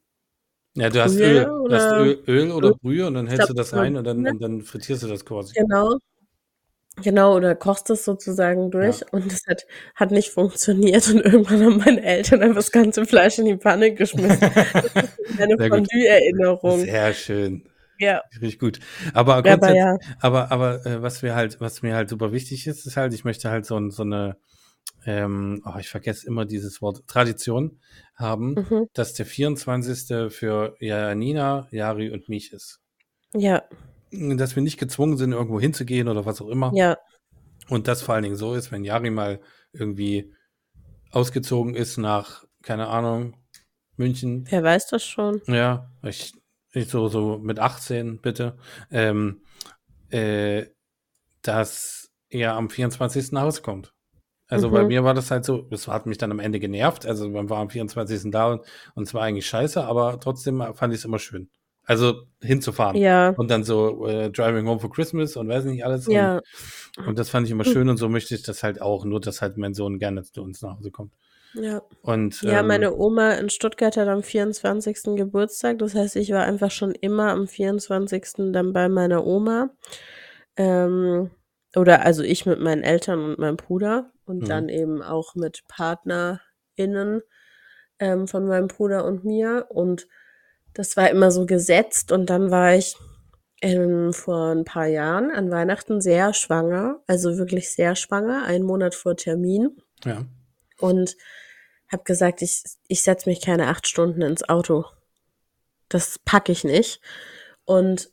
Ja, du hast Brühe Öl, du hast oder- Öl, Öl oder Brühe und dann hältst glaub, du das rein und dann, und dann frittierst du das quasi. genau, genau, oder kochst es sozusagen durch und das hat, hat nicht funktioniert und irgendwann haben meine Eltern einfach das ganze Fleisch in die Pfanne geschmissen. Das ist gut. Fondue-Erinnerung. Sehr schön. Ja, Richtig gut. Aber aber grundsätzlich, ja, aber, aber äh, was wir halt, was mir halt super wichtig ist, ist halt, ich möchte halt so, so eine, ähm, oh, ich vergesse immer dieses Wort, Tradition haben, mhm. dass der 24. für Janina, Jari und mich ist. ja, Dass wir nicht gezwungen sind, irgendwo hinzugehen oder was auch immer. ja, Und das vor allen Dingen so ist, wenn Jari mal irgendwie ausgezogen ist nach, keine Ahnung, München. wer weiß das schon? Ja, ich, ich so, so mit 18, bitte. Ähm, äh, dass er am 24. nach Hause kommt. Also bei Mhm. mir war das halt so, das hat mich dann am Ende genervt. Also man war am 24. da und, und es war eigentlich scheiße, aber trotzdem fand ich es immer schön. Also hinzufahren. Ja, Und dann so äh, Driving Home for Christmas und weiß nicht alles. Und, ja, und das fand ich immer Hm. schön und so möchte ich das halt auch, nur dass halt mein Sohn gerne zu uns nach Hause kommt. ja. Und Ja, ähm, meine Oma in Stuttgart hat am 24. Geburtstag. Das heißt, ich war einfach schon immer am 24. dann bei meiner Oma. Ähm, oder also ich mit meinen Eltern und meinem Bruder und Mhm. dann eben auch mit PartnerInnen ähm, von meinem Bruder und mir. Und das war immer so gesetzt. Und dann war ich ähm, vor ein paar Jahren an Weihnachten sehr schwanger, also wirklich sehr schwanger, einen Monat vor Termin ja. und habe gesagt, ich, ich setze mich keine acht Stunden ins Auto. Das packe ich nicht. Und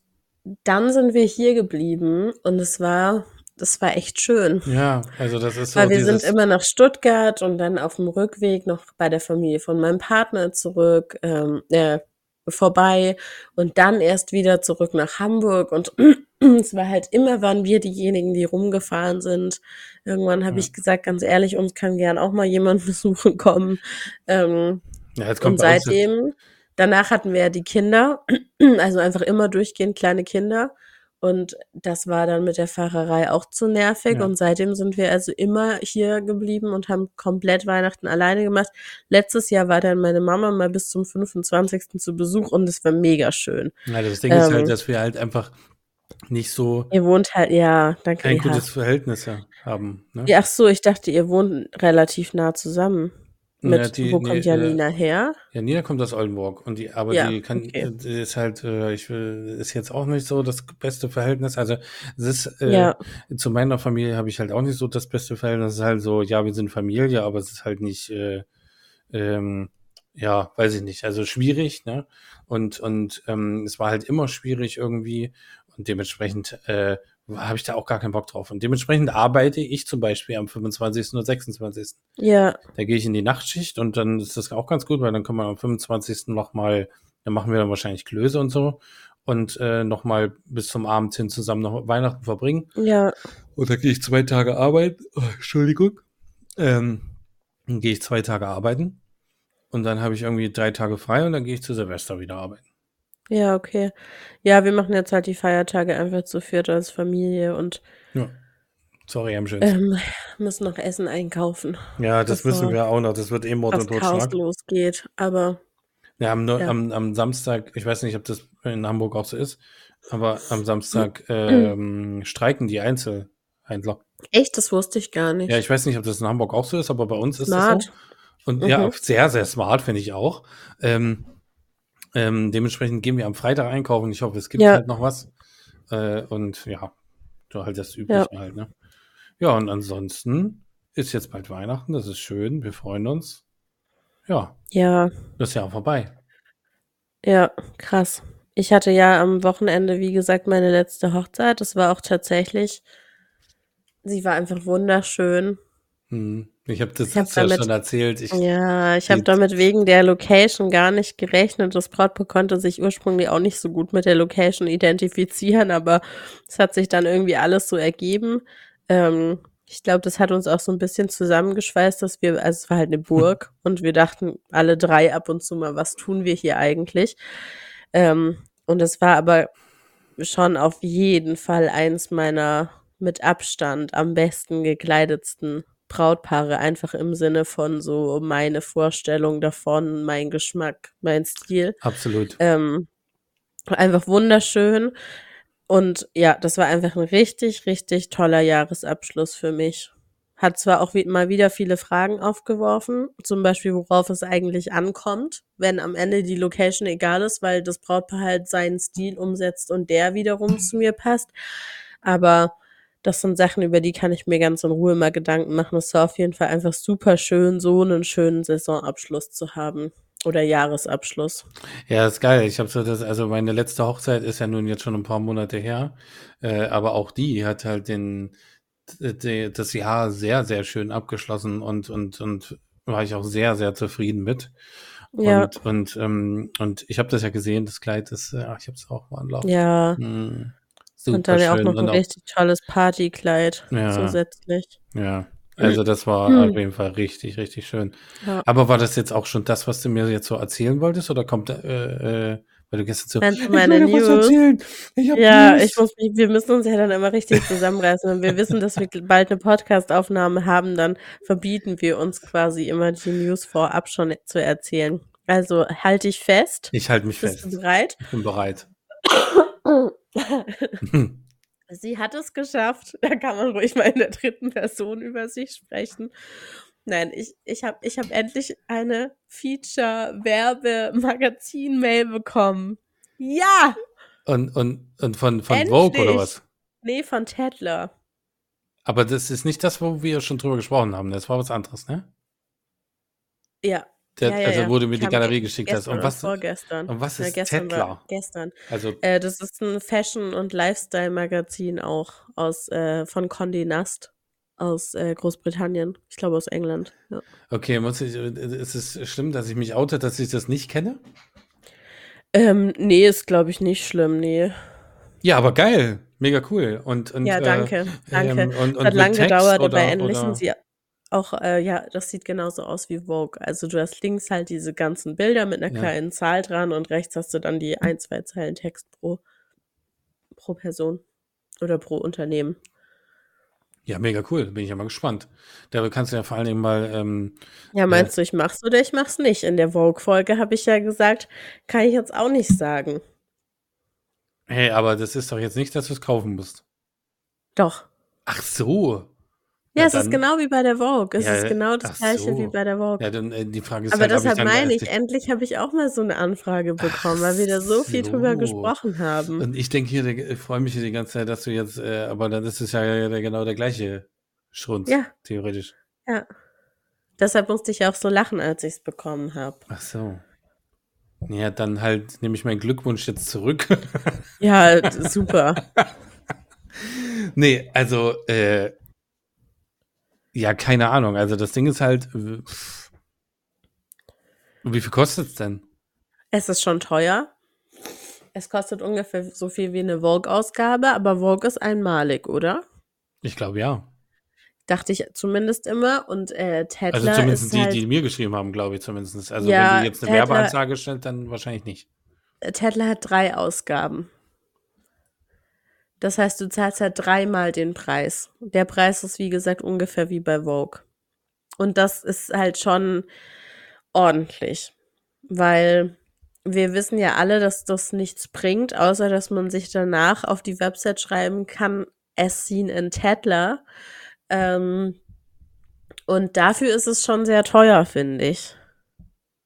dann sind wir hier geblieben und es war, das war echt schön. Ja, also das ist so Weil wir sind immer nach Stuttgart und dann auf dem Rückweg noch bei der Familie von meinem Partner zurück, ähm, äh, vorbei und dann erst wieder zurück nach Hamburg und es war halt immer, waren wir diejenigen, die rumgefahren sind. Irgendwann habe Ja. ich gesagt, ganz ehrlich, uns kann gern auch mal jemand besuchen kommen. Ähm, ja, jetzt und kommt uns- seitdem, danach hatten wir ja die Kinder, also einfach immer durchgehend kleine Kinder. Und das war dann mit der Fahrerei auch zu nervig. Ja. Und seitdem sind wir also immer hier geblieben und haben komplett Weihnachten alleine gemacht. Letztes Jahr war dann meine Mama mal bis zum 25. zu Besuch und es war mega schön. Ja, das Ding ist halt, Ähm, dass wir halt einfach nicht so Ihr wohnt halt, ja, danke. ein gutes Verhältnis haben. Ne? Ja, ach so, ich dachte, ihr wohnt relativ nah zusammen. Mit, Ja, die- wo nee, kommt äh, Janina her? Ja, Nina kommt aus Oldenburg und die, aber Ja, die kann, okay. die ist halt, äh, ich will, ist jetzt auch nicht so das beste Verhältnis. Also es ist, äh, Ja. zu meiner Familie habe ich halt auch nicht so das beste Verhältnis. Es ist halt so, ja, wir sind Familie, aber es ist halt nicht, äh, ähm, ja, weiß ich nicht, also schwierig, ne? Und, und ähm, es war halt immer schwierig irgendwie und dementsprechend äh, habe ich da auch gar keinen Bock drauf. Und dementsprechend arbeite ich zum Beispiel am 25. oder 26. Ja, Da gehe ich in die Nachtschicht und dann ist das auch ganz gut, weil dann kann man am 25. nochmal, dann machen wir dann wahrscheinlich Klöße und so und äh, nochmal bis zum Abend hin zusammen noch Weihnachten verbringen. ja, Und dann gehe ich zwei Tage arbeiten. Oh, Entschuldigung. Ähm, dann gehe ich zwei Tage arbeiten und dann habe ich irgendwie drei Tage frei und dann gehe ich zu Silvester wieder arbeiten. Ja, okay. Ja, wir machen jetzt halt die Feiertage einfach zu viert als Familie und Ja. Sorry, am schönsten. ähm, müssen noch Essen einkaufen. Ja, das bevor müssen wir auch noch. Das wird eh Mord das und Chaos Totschlag. losgeht. Aber Ja, am, Neu- Ja. am, am Samstag, ich weiß nicht, ob das in Hamburg auch so ist, aber am Samstag ähm, streiken die Einzelhändler. echt, das wusste ich gar nicht. Ja, ich weiß nicht, ob das in Hamburg auch so ist, aber bei uns ist Smart. das so. Und ja, Mhm. sehr, sehr smart, finde ich auch. Ähm, ähm, dementsprechend gehen wir am Freitag einkaufen. Ich hoffe, es gibt Ja. halt noch was. Äh, und ja, so halt das Übliche halt, ne? Ja, und ansonsten ist jetzt bald Weihnachten, das ist schön, wir freuen uns. Ja, ja, das ist ja auch vorbei. ja, krass. Ich hatte ja am Wochenende, wie gesagt, meine letzte Hochzeit. Das war auch tatsächlich, sie war einfach wunderschön. Hm. Ich habe das Ich hab du ja damit- schon erzählt. Ich, Ja, ich habe damit wegen der Location gar nicht gerechnet. Das Brautpaar konnte sich ursprünglich auch nicht so gut mit der Location identifizieren, aber es hat sich dann irgendwie alles so ergeben. Ähm, ich glaube, das hat uns auch so ein bisschen zusammengeschweißt, dass wir, also es war halt eine Burg und wir dachten alle drei ab und zu mal, was tun wir hier eigentlich? Ähm, und es war aber schon auf jeden Fall eins meiner mit Abstand am besten gekleidetsten Brautpaare, einfach im Sinne von so meine Vorstellung davon, mein Geschmack, mein Stil. absolut. Ähm, einfach wunderschön. Und ja, das war einfach ein richtig, richtig toller Jahresabschluss für mich. Hat zwar auch mal wieder viele Fragen aufgeworfen, zum Beispiel, worauf es eigentlich ankommt, wenn am Ende die Location egal ist, weil das Brautpaar halt seinen Stil umsetzt und der wiederum zu mir passt. Aber das sind Sachen, über die kann ich mir ganz in Ruhe mal Gedanken machen. Es war auf jeden Fall einfach super schön, so einen schönen Saisonabschluss zu haben. Oder Jahresabschluss. Ja, ist geil. Ich habe so das, also meine letzte Hochzeit ist ja nun jetzt schon ein paar Monate her, äh, aber auch die hat halt den, d- das Jahr sehr, sehr schön abgeschlossen und und und war ich auch sehr, sehr zufrieden mit. Ja. Und und ähm, und ich habe das ja gesehen, das Kleid ist, äh, ich habe es auch mal anlaufen. Ja. Hm, Und dann ja auch noch ein auch, richtig tolles Partykleid Ja. zusätzlich. ja, also das war Hm. auf jeden Fall richtig, richtig schön. Ja. Aber war das jetzt auch schon das, was du mir jetzt so erzählen wolltest, oder kommt, äh, äh, weil du gestern so, ich meine will dir was News? erzählen, ich Ja, News. ich muss wir müssen uns ja dann immer richtig zusammenreißen. Wenn wir wissen, dass wir bald eine Podcast-Aufnahme haben, dann verbieten wir uns quasi immer die News vorab schon zu erzählen. Also halte dich fest. Ich halte mich Bist fest. du bereit? Ich bin bereit. Sie hat es geschafft. Da kann man ruhig mal in der dritten Person über sich sprechen. Nein, ich, ich habe ich hab endlich eine Feature-Werbe-Magazin-Mail bekommen. Ja! Und, und, und von, von Endlich! Vogue oder was? Nee, von Tedler. Aber das ist nicht das, wo wir schon drüber gesprochen haben. Das war was anderes, ne? Ja. Der, ja, ja, also, ja. wo du mir die Galerie ge- geschickt hast. gestern Und was, vorgestern. und was Ja, ist gestern Tettler? war gestern. Also, Äh, das ist ein Fashion- und Lifestyle-Magazin auch aus äh, von Condé Nast aus äh, Großbritannien. Ich glaube aus England. Ja. okay, muss ich, ist es schlimm, dass ich mich oute, dass ich das nicht kenne? Ähm, nee, ist glaube ich nicht schlimm, nee. Ja, aber geil. Mega cool. Und, und, ja, äh, danke, danke. ähm, und, und hat lange Text gedauert, aber endlich oder, sind sie auch, äh, ja, das sieht genauso aus wie Vogue. Also du hast links halt diese ganzen Bilder mit einer Ja. kleinen Zahl dran und rechts hast du dann die ein, zwei Zeilen Text pro, pro Person oder pro Unternehmen. Ja, mega cool. Bin ich ja mal gespannt. Da kannst du ja vor allen Dingen mal, ähm, Ja, meinst du, ich mach's oder ich mach's nicht? In der Vogue-Folge habe ich ja gesagt, kann ich jetzt auch nicht sagen. hey, aber das ist doch jetzt nicht, dass du es kaufen musst. Doch. Ach so. Ja, Ja, es ist dann- genau wie bei der Vogue. Es Ja, ist genau das ach gleiche wie so. bei der Vogue. Ja, dann äh, die Frage ist Aber halt, deshalb dann meine ich, endlich habe ich auch mal so eine Anfrage bekommen, weil wir da so viel drüber gesprochen haben. Und ich denke hier, ich freue mich hier die ganze Zeit, dass du jetzt, äh, aber dann ist es ja genau der gleiche Schrunz, Ja. theoretisch. Ja. Deshalb musste ich auch so lachen, als ich es bekommen habe. Ach so. Ja, dann halt nehme ich meinen Glückwunsch jetzt zurück. Ja, super. nee, also, äh, ja, keine Ahnung. Also das Ding ist halt, pff. wie viel kostet es denn? Es ist schon teuer. Es kostet ungefähr so viel wie eine Vogue-Ausgabe, aber Vogue ist einmalig, oder? Ich glaube ja. Dachte ich zumindest immer. Und äh, Tedler Also zumindest die, halt, die mir geschrieben haben, glaube ich zumindest. Also Ja, wenn du jetzt eine Tätler- Werbeanzeige stellst, dann wahrscheinlich nicht. Tetler hat drei Ausgaben. Das heißt, du zahlst halt dreimal den Preis. Der Preis ist, wie gesagt, ungefähr wie bei Vogue. Und das ist halt schon ordentlich, weil wir wissen ja alle, dass das nichts bringt, außer dass man sich danach auf die Website schreiben kann, as seen in Tetler. Ähm, und dafür ist es schon sehr teuer, finde ich.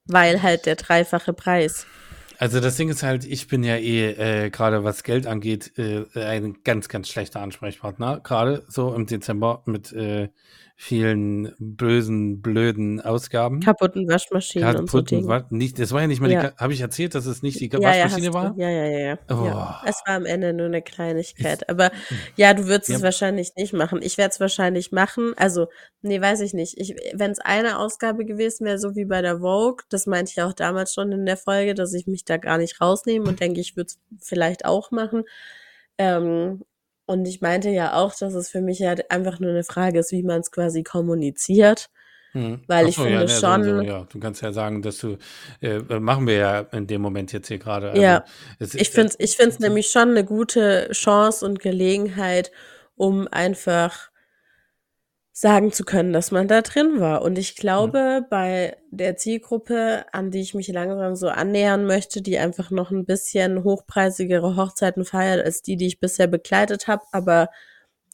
Weil halt der dreifache Preis. Also das Ding ist halt, ich bin ja eh äh, gerade was Geld angeht, äh, ein ganz, ganz schlechter Ansprechpartner. Gerade so im Dezember mit äh, vielen bösen, blöden Ausgaben. Kaputten Waschmaschinen Kaputten, und so Dinge. wa- nicht, das war ja nicht mal Ja. die, habe ich erzählt, dass es nicht die Ja, ja, Waschmaschine hast war? du. Ja, ja, ja, ja. Oh. ja. Es war am Ende nur eine Kleinigkeit. Aber ja, du würdest Ja. es wahrscheinlich nicht machen. Ich werde es wahrscheinlich machen. Also, nee, weiß ich nicht. Ich, Wenn es eine Ausgabe gewesen wäre, so wie bei der Vogue, das meinte ich auch damals schon in der Folge, dass ich mich da gar nicht rausnehme und denke, ich würde es vielleicht auch machen. Ähm, und ich meinte ja auch, dass es für mich ja einfach nur eine Frage ist, wie man es quasi kommuniziert. Hm. Weil Ach ich so, finde ja, ne, so, schon- So, ja, du kannst ja sagen, dass du, äh, machen wir ja in dem Moment jetzt hier gerade. Also, Ja. es Ich ist- finde es ich find's nämlich schon eine gute Chance und Gelegenheit, um einfach sagen zu können, dass man da drin war. Und ich glaube, bei der Zielgruppe, an die ich mich langsam so annähern möchte, die einfach noch ein bisschen hochpreisigere Hochzeiten feiert als die, die ich bisher begleitet habe, aber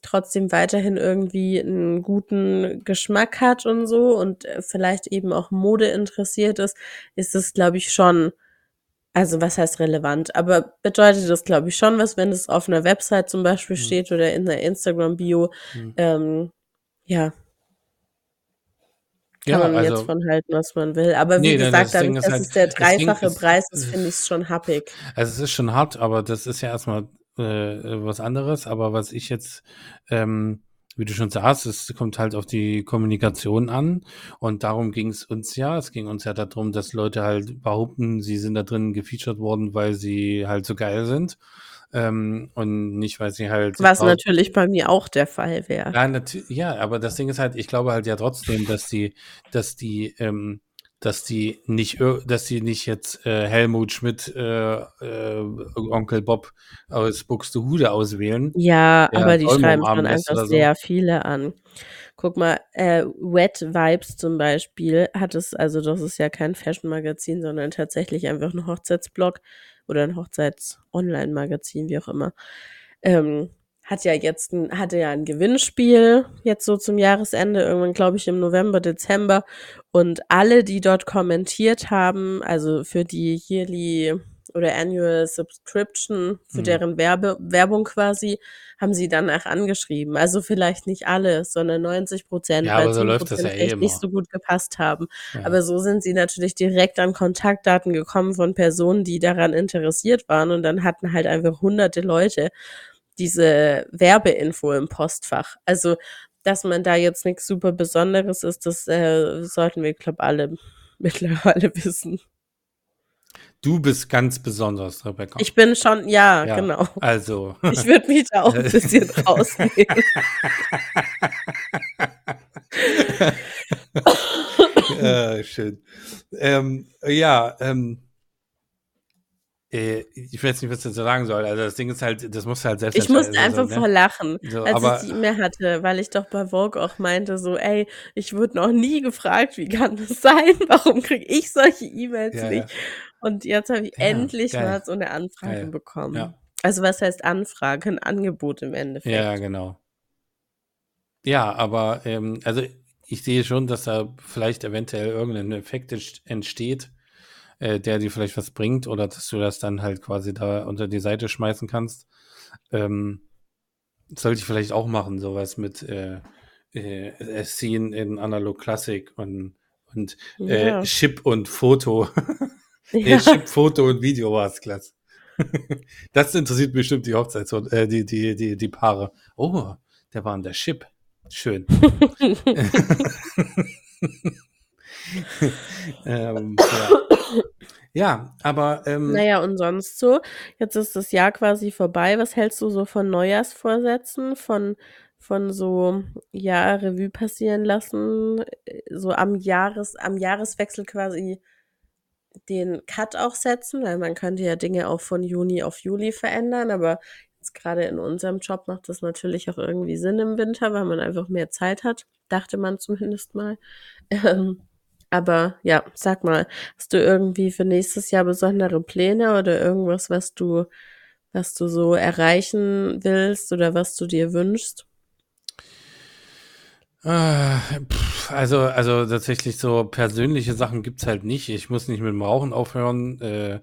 trotzdem weiterhin irgendwie einen guten Geschmack hat und so und äh, vielleicht eben auch Mode interessiert ist, ist es, glaube ich, schon also was heißt relevant? Aber bedeutet das, glaube ich, schon was, wenn es auf einer Website zum Beispiel Hm. steht oder in der Instagram-Bio. Hm. Ähm, ja, kann Ja, man also- jetzt von halten, was man will. Aber wie Nee, das gesagt, dadurch, dass halt- es der das Ding dreifache ist- Preis ist, finde ich es schon happig. Also es ist schon hart, aber das ist ja erstmal äh, was anderes. Aber was ich jetzt, ähm, wie du schon sagst, es kommt halt auf die Kommunikation an. Und darum ging es uns ja. Es ging uns ja darum, dass Leute halt behaupten, sie sind da drin gefeatured worden, weil sie halt so geil sind. Ähm, und nicht, weil sie halt. Was natürlich bei mir auch der Fall wäre. Ja, ja, aber das Ding ist halt, ich glaube halt ja trotzdem, dass die, dass die, ähm, dass die nicht, dass die nicht jetzt äh, Helmut Schmidt, äh, äh, Onkel Bob aus Buxtehude auswählen. Ja, aber die schreiben schon einfach so. sehr viele an. Guck mal, äh, Wet Vibes zum Beispiel hat es, also das ist ja kein Fashion-Magazin, sondern tatsächlich einfach ein Hochzeitsblog oder ein Hochzeits-Online-Magazin, wie auch immer. Ähm, hat ja jetzt ein, hatte ja ein Gewinnspiel, jetzt so zum Jahresende, irgendwann glaube ich im November, Dezember. Und alle, die dort kommentiert haben, also für die Yearly oder Annual Subscription, für Mhm. deren Werbe, Werbung quasi, haben sie danach angeschrieben. Also vielleicht nicht alle, sondern 90 Prozent, Ja, weil so 10 läuft das ja eh nicht so gut gepasst haben. Ja. Aber so sind sie natürlich direkt an Kontaktdaten gekommen von Personen, die daran interessiert waren. Und dann hatten halt einfach hunderte Leute diese Werbeinfo im Postfach. Also, dass man da jetzt nichts super Besonderes ist, das äh, sollten wir, glaube alle mittlerweile wissen. Du bist ganz besonders, Rebecca. Ich bin schon, ja, Ja. genau. also. Ich würde mich da auch ein bisschen rausnehmen. äh, schön. Ähm, ja, ähm, äh, ich weiß nicht, was ich dazu sagen soll. Also das Ding ist halt, das muss halt selbst Ich musste entscheiden, einfach so, ne? vor lachen, So, als aber- ich die E-Mail hatte, weil ich doch bei Vogue auch meinte, so, ey, ich wurde noch nie gefragt, wie kann das sein? Warum kriege ich solche E-Mails Ja, nicht? Und jetzt habe ich Ja, endlich geil. mal so eine Anfrage Geil. bekommen. Ja. Also was heißt Anfrage? Ein Angebot im Endeffekt. Ja, genau. Ja, aber ähm, also ich sehe schon, dass da vielleicht eventuell irgendein Effekt entst- entsteht, äh, der dir vielleicht was bringt oder dass du das dann halt quasi da unter die Seite schmeißen kannst. Ähm, sollte ich vielleicht auch machen, sowas mit äh, äh, Scene in Analog Classic und, und Ja. äh, Chip und Foto. nee, Ja. Chip, Foto und Video war es klasse. das interessiert bestimmt die Hochzeits- äh, die, die, die, die Paare. Oh, der war an der Chip. Schön. ähm, ja. ja, aber ähm, Naja, und sonst so. Jetzt ist das Jahr quasi vorbei. Was hältst du so von Neujahrsvorsätzen? Von, von so, ja, Revue passieren lassen? äh, So am Jahres, am Jahreswechsel quasi den Cut auch setzen, weil man könnte ja Dinge auch von Juni auf Juli verändern, aber jetzt gerade in unserem Job macht das natürlich auch irgendwie Sinn im Winter, weil man einfach mehr Zeit hat, dachte man zumindest mal. Ähm, aber ja, sag mal, hast du irgendwie für nächstes Jahr besondere Pläne oder irgendwas, was du, was du so erreichen willst oder was du dir wünschst? Ah, also, also tatsächlich so persönliche Sachen gibt's halt nicht. Ich muss nicht mit dem Rauchen aufhören. Äh,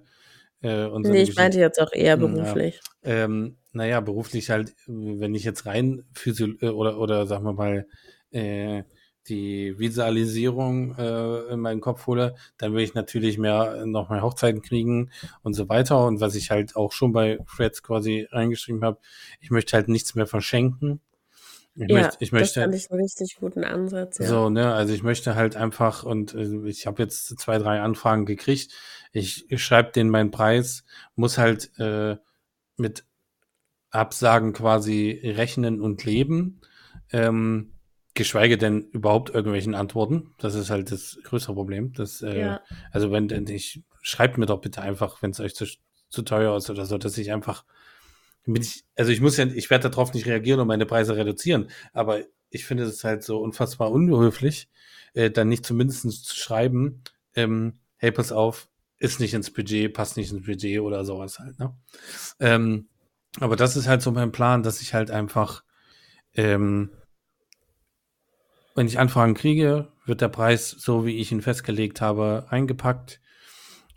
äh, und nee, ich meinte jetzt auch eher hm, beruflich. Ja. Ähm, naja, beruflich halt, wenn ich jetzt rein physio äh, oder, oder sagen wir mal, äh, die Visualisierung äh, in meinen Kopf hole, dann will ich natürlich mehr noch mehr Hochzeiten kriegen und so weiter. Und was ich halt auch schon bei Freds quasi reingeschrieben habe, ich möchte halt nichts mehr verschenken. Ich ja, möchte, ich möchte, das fand ich einen richtig guten Ansatz. Ja. So, ne, also ich möchte halt einfach, und äh, ich habe jetzt zwei, drei Anfragen gekriegt. Ich, ich schreibe denen meinen Preis, muss halt äh, mit Absagen quasi rechnen und leben. Ähm, geschweige denn überhaupt irgendwelchen Antworten. Das ist halt das größere Problem. Das, äh, ja. Also wenn ich schreibt mir doch bitte einfach, wenn es euch zu, zu teuer ist oder so, dass ich einfach ich, also ich muss ja, ich werde darauf nicht reagieren und meine Preise reduzieren, aber ich finde es halt so unfassbar unhöflich, äh, dann nicht zumindest zu schreiben, ähm, hey, pass auf, ist nicht ins Budget, passt nicht ins Budget oder sowas halt, ne? Ähm, aber das ist halt so mein Plan, dass ich halt einfach, ähm, wenn ich Anfragen kriege, wird der Preis, so wie ich ihn festgelegt habe, eingepackt.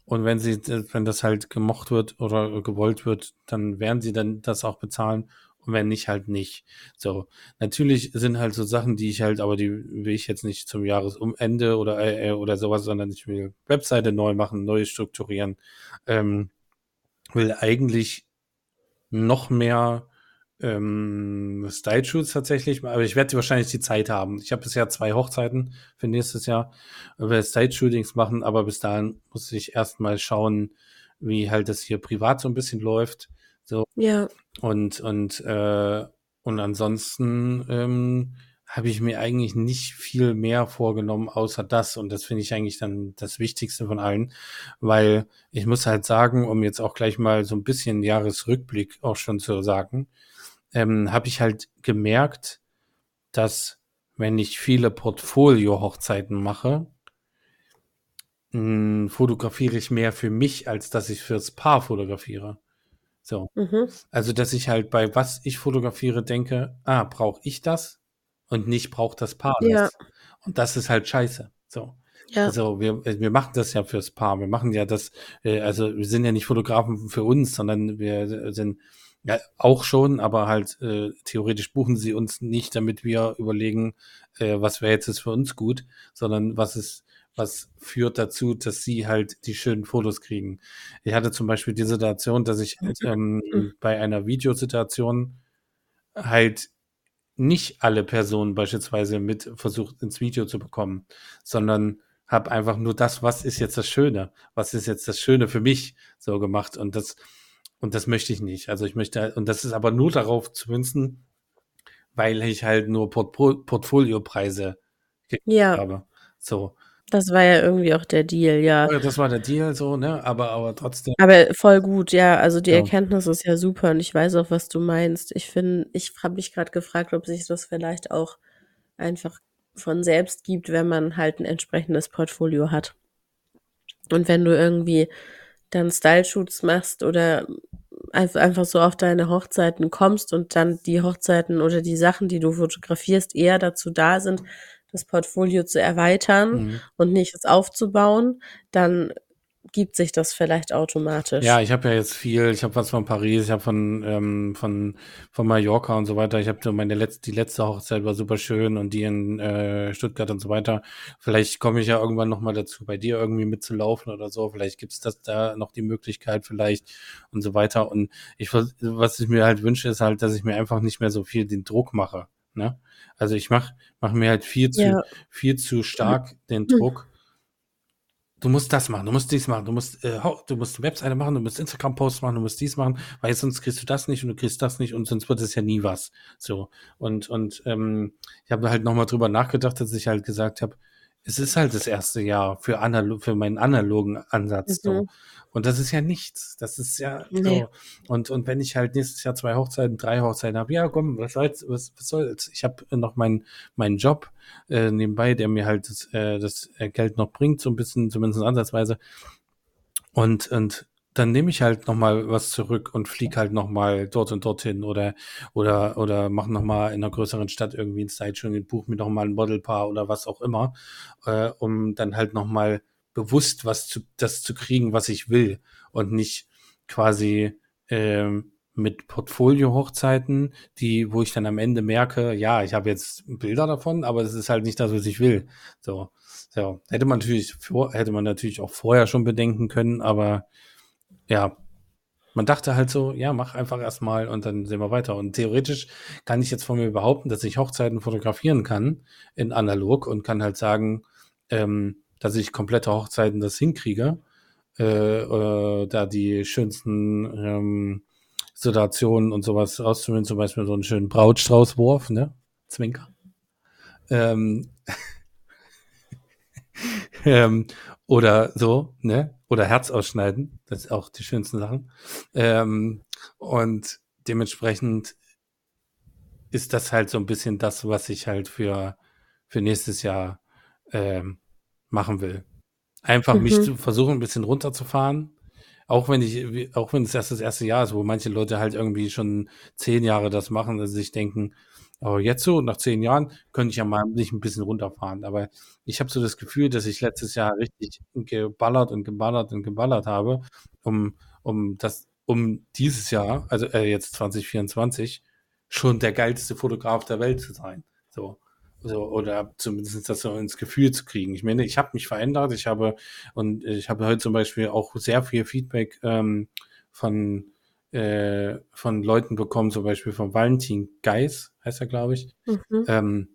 Und wenn sie, wenn das halt gemocht wird oder gewollt wird, dann werden sie dann das auch bezahlen. Und wenn nicht, halt nicht. So. Natürlich sind halt so Sachen, die ich halt, aber die will ich jetzt nicht zum Jahresumende oder, äh, oder sowas, sondern ich will Webseite neu machen, neu strukturieren. Ähm, will eigentlich noch mehr ähm, Style-Shoots tatsächlich, aber ich werde wahrscheinlich die Zeit haben. Ich habe bisher zwei Hochzeiten für nächstes Jahr, werde Style-Shootings machen, aber bis dahin muss ich erstmal schauen, wie halt das hier privat so ein bisschen läuft. So. Ja. Und, und, äh, und ansonsten ähm, habe ich mir eigentlich nicht viel mehr vorgenommen, außer das. Und das finde ich eigentlich dann das Wichtigste von allen, weil ich muss halt sagen, um jetzt auch gleich mal so ein bisschen Jahresrückblick auch schon zu sagen, ähm, habe ich halt gemerkt, dass wenn ich viele Portfolio-Hochzeiten mache, mh, hm, fotografiere ich mehr für mich, als dass ich fürs Paar fotografiere. So. Mhm. Also, dass ich halt bei was ich fotografiere denke, ah, brauche ich das? Und nicht braucht das Paar ja. das. Und das ist halt scheiße. So. Ja. Also wir, wir machen das ja fürs Paar. Wir machen ja das, äh, also wir sind ja nicht Fotografen für uns, sondern wir sind ja, auch schon, aber halt äh, theoretisch buchen sie uns nicht, damit wir überlegen, äh, was wäre jetzt für uns gut, sondern was ist, was führt dazu, dass sie halt die schönen Fotos kriegen. Ich hatte zum Beispiel die Situation, dass ich ähm, mhm. bei einer Videosituation halt nicht alle Personen beispielsweise mit versucht ins Video zu bekommen, sondern habe einfach nur das, was ist jetzt das Schöne, was ist jetzt das Schöne für mich so gemacht und das und das möchte ich nicht. Also ich möchte, und das ist aber nur darauf zu münzen, weil ich halt nur Port Portfoliopreise ja. habe. So. Das war ja irgendwie auch der Deal, ja. Das war der Deal, so, ne? Aber, aber trotzdem. Aber voll gut, ja. Also die ja. Erkenntnis ist ja super und ich weiß auch, was du meinst. Ich finde, ich habe mich gerade gefragt, ob sich das vielleicht auch einfach von selbst gibt, wenn man halt ein entsprechendes Portfolio hat. Und wenn du irgendwie dann Style-Shoots machst oder einfach so auf deine Hochzeiten kommst und dann die Hochzeiten oder die Sachen, die du fotografierst, eher dazu da sind, das Portfolio zu erweitern mhm. und nicht es aufzubauen, dann gibt sich das vielleicht automatisch. Ja, ich habe ja jetzt viel, ich habe was von Paris, ich habe von, ähm, von, von Mallorca und so weiter. Ich habe so meine letzte, die letzte Hochzeit war super schön und die in äh, Stuttgart und so weiter. Vielleicht komme ich ja irgendwann nochmal dazu, bei dir irgendwie mitzulaufen oder so. Vielleicht gibt es das da noch die Möglichkeit vielleicht und so weiter. Und ich, was ich mir halt wünsche, ist halt, dass ich mir einfach nicht mehr so viel den Druck mache. Ne? Also ich mache mach mir halt viel zu, ja. viel zu stark den Druck du musst das machen, du musst dies machen, du musst, äh, du musst Webseite machen, du musst Instagram-Posts machen, du musst dies machen, weil sonst kriegst du das nicht und du kriegst das nicht und sonst wird es ja nie was. So. Und, und ähm, ich habe halt nochmal drüber nachgedacht, dass ich halt gesagt habe, es ist halt das erste Jahr für, analog, für meinen analogen Ansatz. Mhm. So. Und das ist ja nichts. Das ist ja nee. so. Und, und wenn ich halt nächstes Jahr zwei Hochzeiten, drei Hochzeiten habe, ja komm, was soll's, was, was soll's? Ich habe noch meinen meinen Job äh, nebenbei, der mir halt das, äh, das Geld noch bringt, so ein bisschen, zumindest ansatzweise. Und, und dann nehme ich halt noch mal was zurück und fliege halt noch mal dort und dorthin oder oder oder mache noch mal in einer größeren Stadt irgendwie ein Sideshowing, buche mir noch mal ein Modelpaar oder was auch immer, äh, um dann halt noch mal bewusst was zu das zu kriegen, was ich will und nicht quasi ähm, mit Portfolio-Hochzeiten, die, wo ich dann am Ende merke, ja, ich habe jetzt Bilder davon, aber es ist halt nicht das, was ich will. So, so hätte man natürlich vor, hätte man natürlich auch vorher schon bedenken können, aber ja, man dachte halt so, ja, mach einfach erstmal und dann sehen wir weiter. Und theoretisch kann ich jetzt von mir behaupten, dass ich Hochzeiten fotografieren kann in analog und kann halt sagen, ähm, dass ich komplette Hochzeiten das hinkriege, äh, äh, da die schönsten ähm, Situationen und sowas rauszunehmen, zum Beispiel so einen schönen Brautstraußwurf, ne? Zwinker. Ähm, ähm, oder so, ne? Oder Herz ausschneiden. Das ist auch die schönsten Sachen. Ähm, und dementsprechend ist das halt so ein bisschen das, was ich halt für, für nächstes Jahr ähm, machen will. Einfach mhm. mich zu versuchen, ein bisschen runterzufahren. Auch wenn ich, auch wenn es erst das erste Jahr ist, wo manche Leute halt irgendwie schon zehn Jahre das machen, dass sie sich denken, aber jetzt so, nach zehn Jahren, könnte ich ja mal nicht ein bisschen runterfahren. Aber ich habe so das Gefühl, dass ich letztes Jahr richtig geballert und geballert und geballert habe, um, um das, um dieses Jahr, also äh, jetzt 2024, schon der geilste Fotograf der Welt zu sein. So. So, oder zumindest das so ins Gefühl zu kriegen. Ich meine, ich habe mich verändert. Ich habe, und ich habe heute zum Beispiel auch sehr viel Feedback ähm, von äh, von Leuten bekommen, zum Beispiel von Valentin Geis, heißt er, glaube ich, mhm. ähm,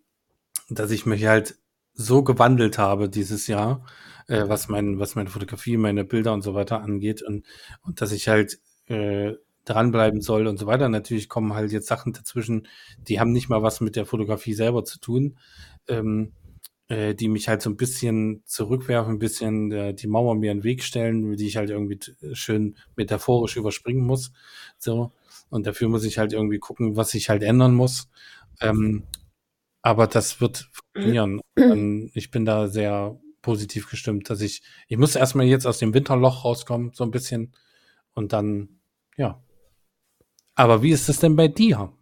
dass ich mich halt so gewandelt habe dieses Jahr, äh, was mein, was meine Fotografie, meine Bilder und so weiter angeht und, und dass ich halt äh, dranbleiben soll und so weiter. Natürlich kommen halt jetzt Sachen dazwischen, die haben nicht mal was mit der Fotografie selber zu tun. Ähm, äh, die mich halt so ein bisschen zurückwerfen, ein bisschen äh, die Mauer mir in den Weg stellen, die ich halt irgendwie schön metaphorisch überspringen muss. So. Und dafür muss ich halt irgendwie gucken, was ich halt ändern muss. Ähm, aber das wird funktionieren. Und ich bin da sehr positiv gestimmt, dass ich, ich muss erstmal jetzt aus dem Winterloch rauskommen, so ein bisschen. Und dann, ja. Aber wie ist es denn bei dir?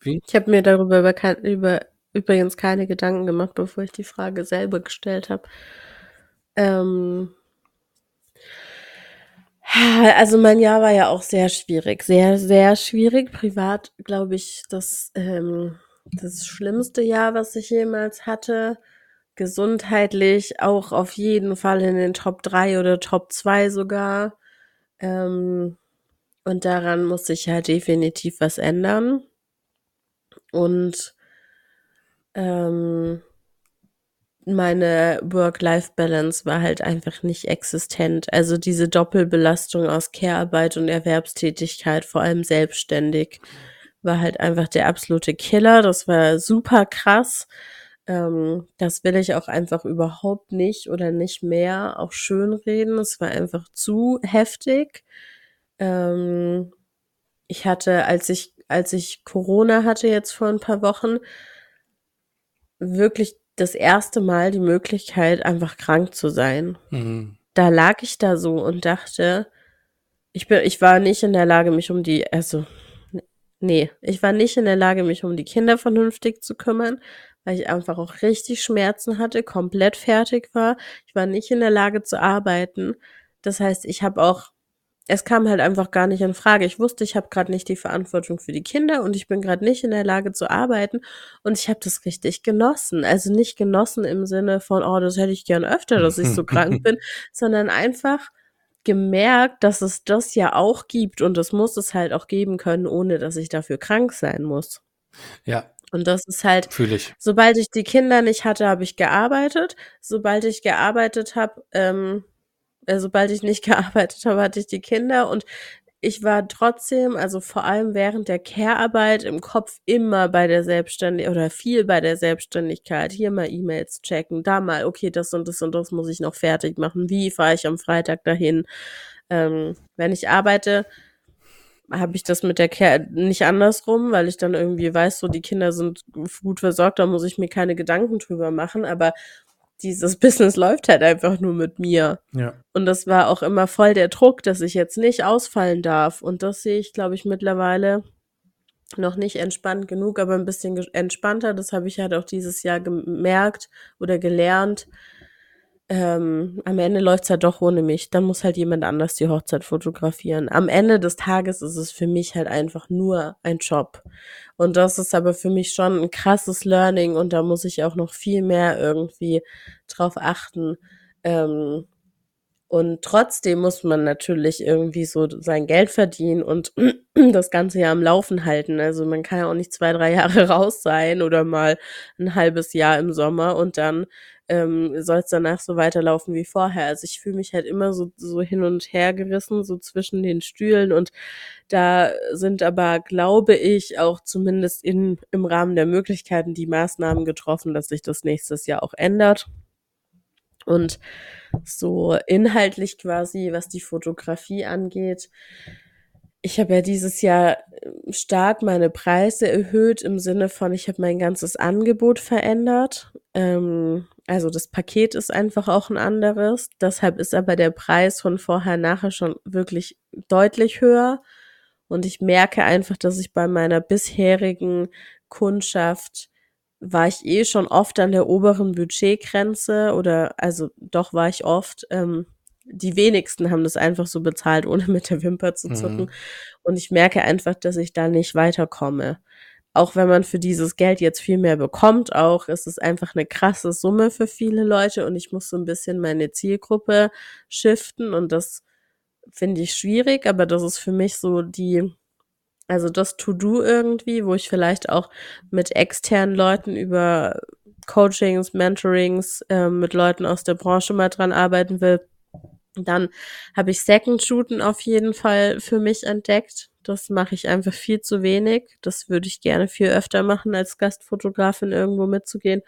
Wie? Ich habe mir darüber über, über übrigens keine Gedanken gemacht, bevor ich die Frage selber gestellt habe. Ähm, also mein Jahr war ja auch sehr schwierig, sehr, sehr schwierig. Privat, glaube ich, das, ähm, das schlimmste Jahr, was ich jemals hatte. Gesundheitlich auch auf jeden Fall in den Top 3 oder Top 2 sogar. Ähm, und daran muss sich halt definitiv was ändern. Und ähm, meine Work-Life-Balance war halt einfach nicht existent. Also diese Doppelbelastung aus Care-Arbeit und Erwerbstätigkeit, vor allem selbstständig, war halt einfach der absolute Killer. Das war super krass. Ähm, das will ich auch einfach überhaupt nicht oder nicht mehr auch schönreden. Es war einfach zu heftig. Ähm, ich hatte, als ich, als ich Corona hatte jetzt vor ein paar Wochen, wirklich das erste Mal die Möglichkeit, einfach krank zu sein. Mhm. Da lag ich da so und dachte, ich bin, ich war nicht in der Lage, mich um die, also, nee, ich war nicht in der Lage, mich um die Kinder vernünftig zu kümmern, weil ich einfach auch richtig Schmerzen hatte, komplett fertig war. Ich war nicht in der Lage zu arbeiten. Das heißt, ich habe auch es kam halt einfach gar nicht in Frage. Ich wusste, ich habe gerade nicht die Verantwortung für die Kinder und ich bin gerade nicht in der Lage zu arbeiten und ich habe das richtig genossen. Also nicht genossen im Sinne von, oh, das hätte ich gern öfter, dass ich so krank bin, sondern einfach gemerkt, dass es das ja auch gibt und das muss es halt auch geben können, ohne dass ich dafür krank sein muss. Ja. Und das ist halt, Fühl ich. sobald ich die Kinder nicht hatte, habe ich gearbeitet. Sobald ich gearbeitet habe, ähm, äh, sobald ich nicht gearbeitet habe, hatte ich die Kinder und ich war trotzdem, also vor allem während der Care-Arbeit im Kopf immer bei der Selbstständigkeit oder viel bei der Selbstständigkeit. Hier mal E-Mails checken, da mal, okay, das und das und das muss ich noch fertig machen. Wie fahre ich am Freitag dahin? Ähm, wenn ich arbeite, habe ich das mit der Care nicht andersrum, weil ich dann irgendwie weiß, so die Kinder sind gut versorgt, da muss ich mir keine Gedanken drüber machen. Aber dieses Business läuft halt einfach nur mit mir. Ja. Und das war auch immer voll der Druck, dass ich jetzt nicht ausfallen darf. Und das sehe ich, glaube ich, mittlerweile noch nicht entspannt genug, aber ein bisschen entspannter. Das habe ich halt auch dieses Jahr gemerkt oder gelernt, ähm, am Ende läuft's halt doch ohne mich. Dann muss halt jemand anders die Hochzeit fotografieren. Am Ende des Tages ist es für mich halt einfach nur ein Job. Und das ist aber für mich schon ein krasses Learning und da muss ich auch noch viel mehr irgendwie drauf achten. Ähm, und trotzdem muss man natürlich irgendwie so sein Geld verdienen und das Ganze ja am Laufen halten. Also man kann ja auch nicht zwei, drei Jahre raus sein oder mal ein halbes Jahr im Sommer und dann ähm, soll es danach so weiterlaufen wie vorher. Also ich fühle mich halt immer so, so hin und her gerissen, so zwischen den Stühlen und da sind aber, glaube ich, auch zumindest in, im Rahmen der Möglichkeiten die Maßnahmen getroffen, dass sich das nächstes Jahr auch ändert. Und so inhaltlich quasi, was die Fotografie angeht, ich habe ja dieses Jahr stark meine Preise erhöht im Sinne von, ich habe mein ganzes Angebot verändert. Ähm, also das Paket ist einfach auch ein anderes. Deshalb ist aber der Preis von vorher nachher schon wirklich deutlich höher. Und ich merke einfach, dass ich bei meiner bisherigen Kundschaft war ich eh schon oft an der oberen Budgetgrenze oder also doch war ich oft. Ähm, die wenigsten haben das einfach so bezahlt, ohne mit der Wimper zu zucken. Mhm. Und ich merke einfach, dass ich da nicht weiterkomme auch wenn man für dieses Geld jetzt viel mehr bekommt, auch ist es einfach eine krasse Summe für viele Leute. Und ich muss so ein bisschen meine Zielgruppe shiften. Und das finde ich schwierig, aber das ist für mich so die, also das To-Do irgendwie, wo ich vielleicht auch mit externen Leuten über Coachings, Mentorings äh, mit Leuten aus der Branche mal dran arbeiten will. Dann habe ich Second Shooten auf jeden Fall für mich entdeckt das mache ich einfach viel zu wenig. Das würde ich gerne viel öfter machen, als Gastfotografin irgendwo mitzugehen.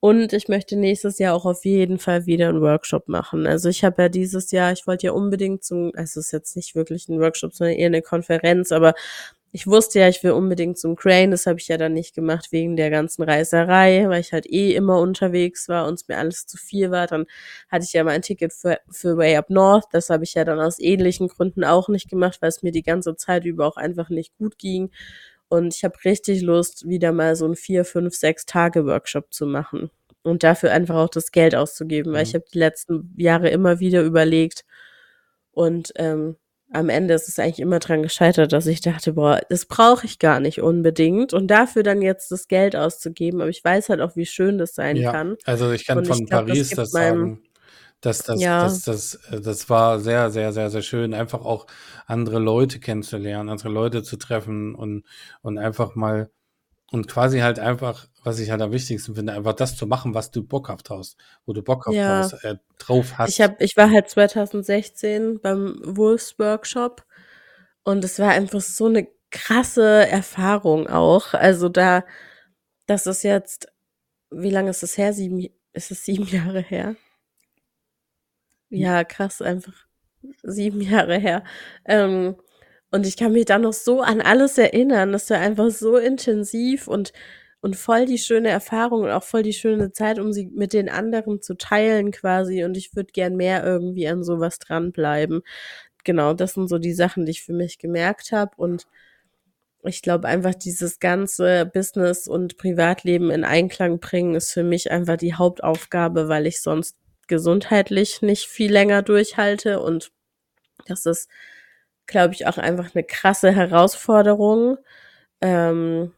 Und ich möchte nächstes Jahr auch auf jeden Fall wieder einen Workshop machen. Also ich habe ja dieses Jahr, ich wollte ja unbedingt zum, also es ist jetzt nicht wirklich ein Workshop, sondern eher eine Konferenz, aber ich wusste ja, ich will unbedingt zum Crane, das habe ich ja dann nicht gemacht wegen der ganzen Reiserei, weil ich halt eh immer unterwegs war und es mir alles zu viel war. Dann hatte ich ja mein Ticket für, für Way Up North, das habe ich ja dann aus ähnlichen Gründen auch nicht gemacht, weil es mir die ganze Zeit über auch einfach nicht gut ging. Und ich habe richtig Lust, wieder mal so ein vier, fünf, sechs Tage Workshop zu machen und dafür einfach auch das Geld auszugeben, weil mhm. ich habe die letzten Jahre immer wieder überlegt und ähm, am Ende ist es eigentlich immer dran gescheitert, dass ich dachte, boah, das brauche ich gar nicht unbedingt und dafür dann jetzt das Geld auszugeben, aber ich weiß halt auch, wie schön das sein ja, kann. Also ich kann und von ich glaub, Paris das, das sagen, dass das, ja. das, das, das, das war sehr, sehr, sehr, sehr schön, einfach auch andere Leute kennenzulernen, andere Leute zu treffen und, und einfach mal und quasi halt einfach, was ich halt am wichtigsten finde, einfach das zu machen, was du Bock auf hast, wo du Bock auf ja. hast, äh, drauf hast. Ich, hab, ich war halt 2016 beim Wolves Workshop und es war einfach so eine krasse Erfahrung auch. Also da, das ist jetzt, wie lange ist es her? Sieben, ist es sieben Jahre her? Ja, krass, einfach sieben Jahre her. Ähm, und ich kann mich da noch so an alles erinnern. Das war einfach so intensiv und, und voll die schöne Erfahrung und auch voll die schöne Zeit, um sie mit den anderen zu teilen quasi. Und ich würde gern mehr irgendwie an sowas dranbleiben. Genau, das sind so die Sachen, die ich für mich gemerkt habe. Und ich glaube einfach, dieses ganze Business und Privatleben in Einklang bringen, ist für mich einfach die Hauptaufgabe, weil ich sonst gesundheitlich nicht viel länger durchhalte. Und das ist glaube ich, auch einfach eine krasse Herausforderung. Ähm,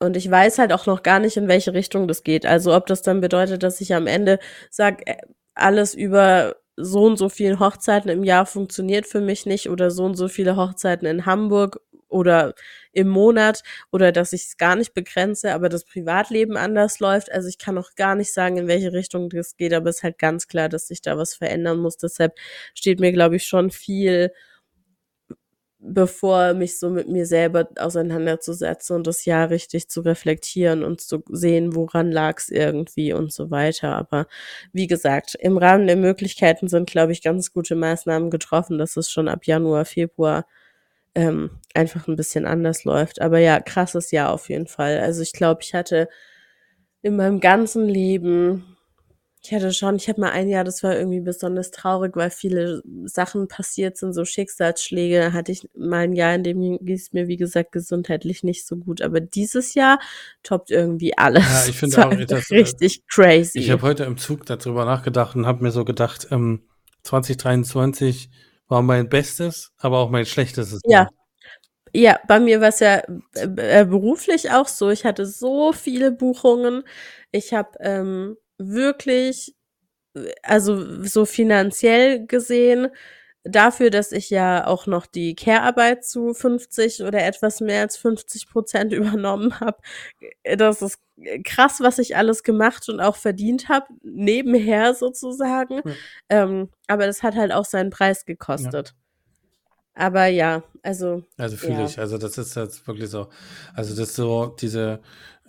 und ich weiß halt auch noch gar nicht, in welche Richtung das geht. Also ob das dann bedeutet, dass ich am Ende sage, äh, alles über so und so viele Hochzeiten im Jahr funktioniert für mich nicht oder so und so viele Hochzeiten in Hamburg oder im Monat oder dass ich es gar nicht begrenze, aber das Privatleben anders läuft. Also ich kann auch gar nicht sagen, in welche Richtung das geht, aber es ist halt ganz klar, dass sich da was verändern muss. Deshalb steht mir, glaube ich, schon viel bevor mich so mit mir selber auseinanderzusetzen und das Jahr richtig zu reflektieren und zu sehen, woran lag es irgendwie und so weiter. Aber wie gesagt, im Rahmen der Möglichkeiten sind, glaube ich, ganz gute Maßnahmen getroffen, dass es schon ab Januar, Februar ähm, einfach ein bisschen anders läuft. Aber ja, krasses Jahr auf jeden Fall. Also ich glaube, ich hatte in meinem ganzen Leben ich hatte schon, ich habe mal ein Jahr, das war irgendwie besonders traurig, weil viele Sachen passiert sind, so Schicksalsschläge. Da hatte ich mal ein Jahr, in dem ging es mir, wie gesagt, gesundheitlich nicht so gut. Aber dieses Jahr toppt irgendwie alles. Ja, ich finde auch das richtig äh, crazy. Ich habe heute im Zug darüber nachgedacht und habe mir so gedacht, ähm, 2023 war mein Bestes, aber auch mein Schlechtestes. Ja. Ja, bei mir war es ja äh, äh, beruflich auch so. Ich hatte so viele Buchungen. Ich habe ähm, wirklich, also so finanziell gesehen, dafür, dass ich ja auch noch die Care-Arbeit zu 50 oder etwas mehr als 50 Prozent übernommen habe. Das ist krass, was ich alles gemacht und auch verdient habe, nebenher sozusagen. Ja. Ähm, aber das hat halt auch seinen Preis gekostet. Ja. Aber ja, also. Also fühle ja. ich, also das ist jetzt wirklich so. Also das ist so diese,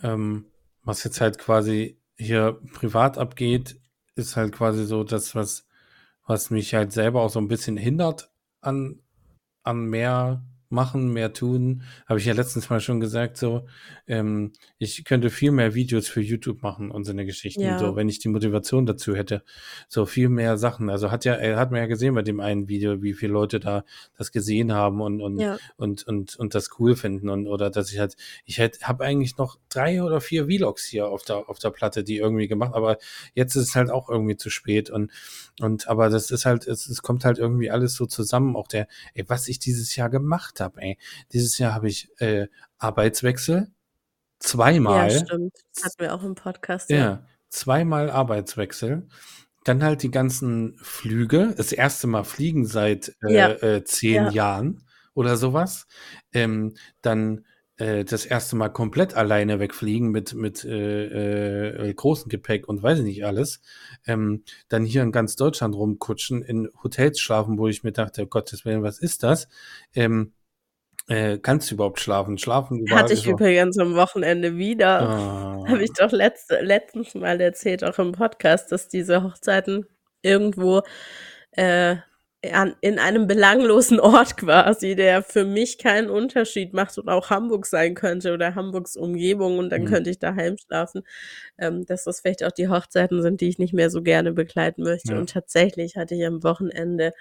ähm, was jetzt halt quasi hier privat abgeht, ist halt quasi so das, was, was mich halt selber auch so ein bisschen hindert an, an mehr machen, mehr tun. Habe ich ja letztens mal schon gesagt, so, ähm, ich könnte viel mehr Videos für YouTube machen und so eine Geschichten, ja. so, wenn ich die Motivation dazu hätte. So viel mehr Sachen. Also hat ja, er hat man ja gesehen bei dem einen Video, wie viele Leute da das gesehen haben und, und, ja. und, und, und das cool finden und, oder dass ich halt, ich hätte, habe eigentlich noch drei oder vier Vlogs hier auf der, auf der Platte, die irgendwie gemacht, aber jetzt ist es halt auch irgendwie zu spät und, und, aber das ist halt, es, es kommt halt irgendwie alles so zusammen, auch der, ey, was ich dieses Jahr gemacht habe, ey. Dieses Jahr habe ich äh, Arbeitswechsel zweimal. Ja, stimmt. Das hatten wir auch im Podcast. Ja, ja, zweimal Arbeitswechsel. Dann halt die ganzen Flüge. Das erste Mal fliegen seit äh, ja. äh, zehn ja. Jahren oder sowas. Ähm, dann äh, das erste Mal komplett alleine wegfliegen mit, mit äh, äh, großem Gepäck und weiß ich nicht alles. Ähm, dann hier in ganz Deutschland rumkutschen, in Hotels schlafen, wo ich mir dachte, oh Gottes Willen, was ist das? Ähm, äh, kannst du überhaupt schlafen? Schlafen Hatte ich übrigens am Wochenende wieder. Oh. Habe ich doch letzte, letztens mal erzählt, auch im Podcast, dass diese Hochzeiten irgendwo äh, an, in einem belanglosen Ort quasi, der für mich keinen Unterschied macht und auch Hamburg sein könnte oder Hamburgs Umgebung und dann mhm. könnte ich daheim schlafen, ähm, dass das vielleicht auch die Hochzeiten sind, die ich nicht mehr so gerne begleiten möchte. Ja. Und tatsächlich hatte ich am Wochenende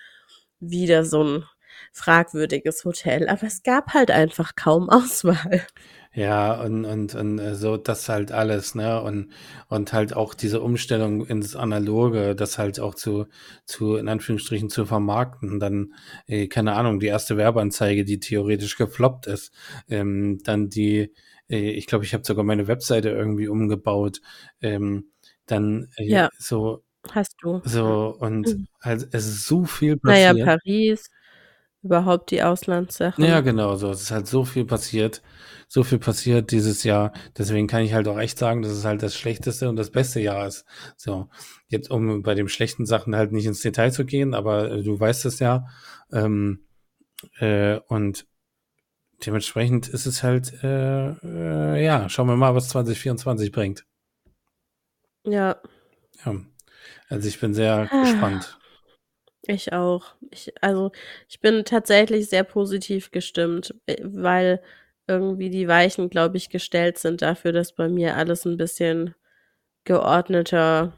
wieder so ein fragwürdiges Hotel, aber es gab halt einfach kaum Auswahl. Ja, und, und, und äh, so das halt alles, ne? Und, und halt auch diese Umstellung ins Analoge, das halt auch zu, zu, in Anführungsstrichen, zu vermarkten. Dann, äh, keine Ahnung, die erste Werbeanzeige, die theoretisch gefloppt ist. Ähm, dann die, äh, ich glaube, ich habe sogar meine Webseite irgendwie umgebaut. Ähm, dann äh, ja, so. Hast du. So, und mhm. halt, es ist so viel passiert. Naja, Paris überhaupt die Auslandssachen. Ja, genau, so. Es ist halt so viel passiert, so viel passiert dieses Jahr. Deswegen kann ich halt auch echt sagen, dass es halt das schlechteste und das beste Jahr ist. So. Jetzt, um bei den schlechten Sachen halt nicht ins Detail zu gehen, aber äh, du weißt es ja. Ähm, äh, und dementsprechend ist es halt, äh, äh, ja, schauen wir mal, was 2024 bringt. Ja. Ja. Also ich bin sehr ah. gespannt. Ich auch. Ich, also ich bin tatsächlich sehr positiv gestimmt, äh, weil irgendwie die Weichen, glaube ich, gestellt sind dafür, dass bei mir alles ein bisschen geordneter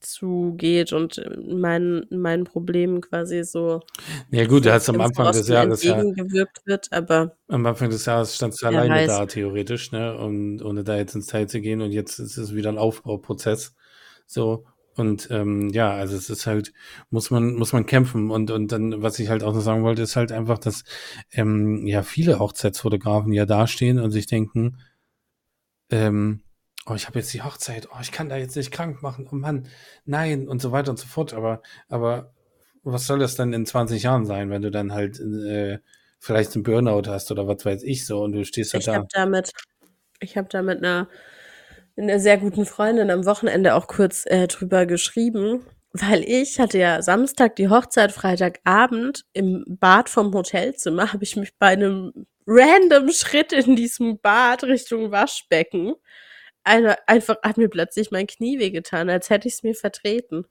zugeht und meinen meinen Problemen quasi so ja gut, du hast am Anfang des Jahres ja wird, aber am Anfang des Jahres standst du alleine weiß. da theoretisch, ne, und ohne da jetzt ins Teil zu gehen und jetzt ist es wieder ein Aufbauprozess. So und ähm, ja, also es ist halt, muss man, muss man kämpfen. Und, und dann, was ich halt auch noch sagen wollte, ist halt einfach, dass ähm, ja viele Hochzeitsfotografen ja dastehen und sich denken, ähm, oh, ich habe jetzt die Hochzeit, oh, ich kann da jetzt nicht krank machen, oh Mann, nein, und so weiter und so fort. Aber, aber was soll das dann in 20 Jahren sein, wenn du dann halt äh, vielleicht einen Burnout hast oder was weiß ich so und du stehst halt ich da. Hab damit, ich habe damit eine einer sehr guten Freundin am Wochenende auch kurz äh, drüber geschrieben. weil ich hatte ja Samstag die Hochzeit, Freitagabend im Bad vom Hotelzimmer habe ich mich bei einem random Schritt in diesem Bad Richtung Waschbecken eine, einfach hat mir plötzlich mein Knie wehgetan, als hätte ich es mir vertreten.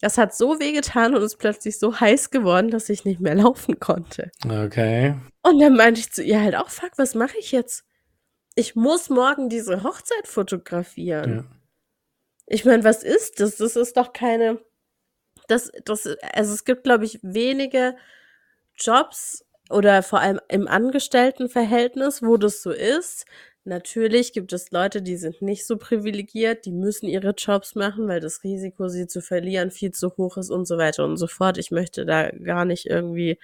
Das hat so wehgetan und ist plötzlich so heiß geworden, dass ich nicht mehr laufen konnte. Okay. Und dann meinte ich zu ihr halt auch, fuck, was mache ich jetzt? Ich muss morgen diese Hochzeit fotografieren. Ja. Ich meine, was ist das? Das ist doch keine. Das, das, also es gibt, glaube ich, wenige Jobs oder vor allem im Angestelltenverhältnis, wo das so ist. Natürlich gibt es Leute, die sind nicht so privilegiert, die müssen ihre Jobs machen, weil das Risiko, sie zu verlieren, viel zu hoch ist und so weiter und so fort. Ich möchte da gar nicht irgendwie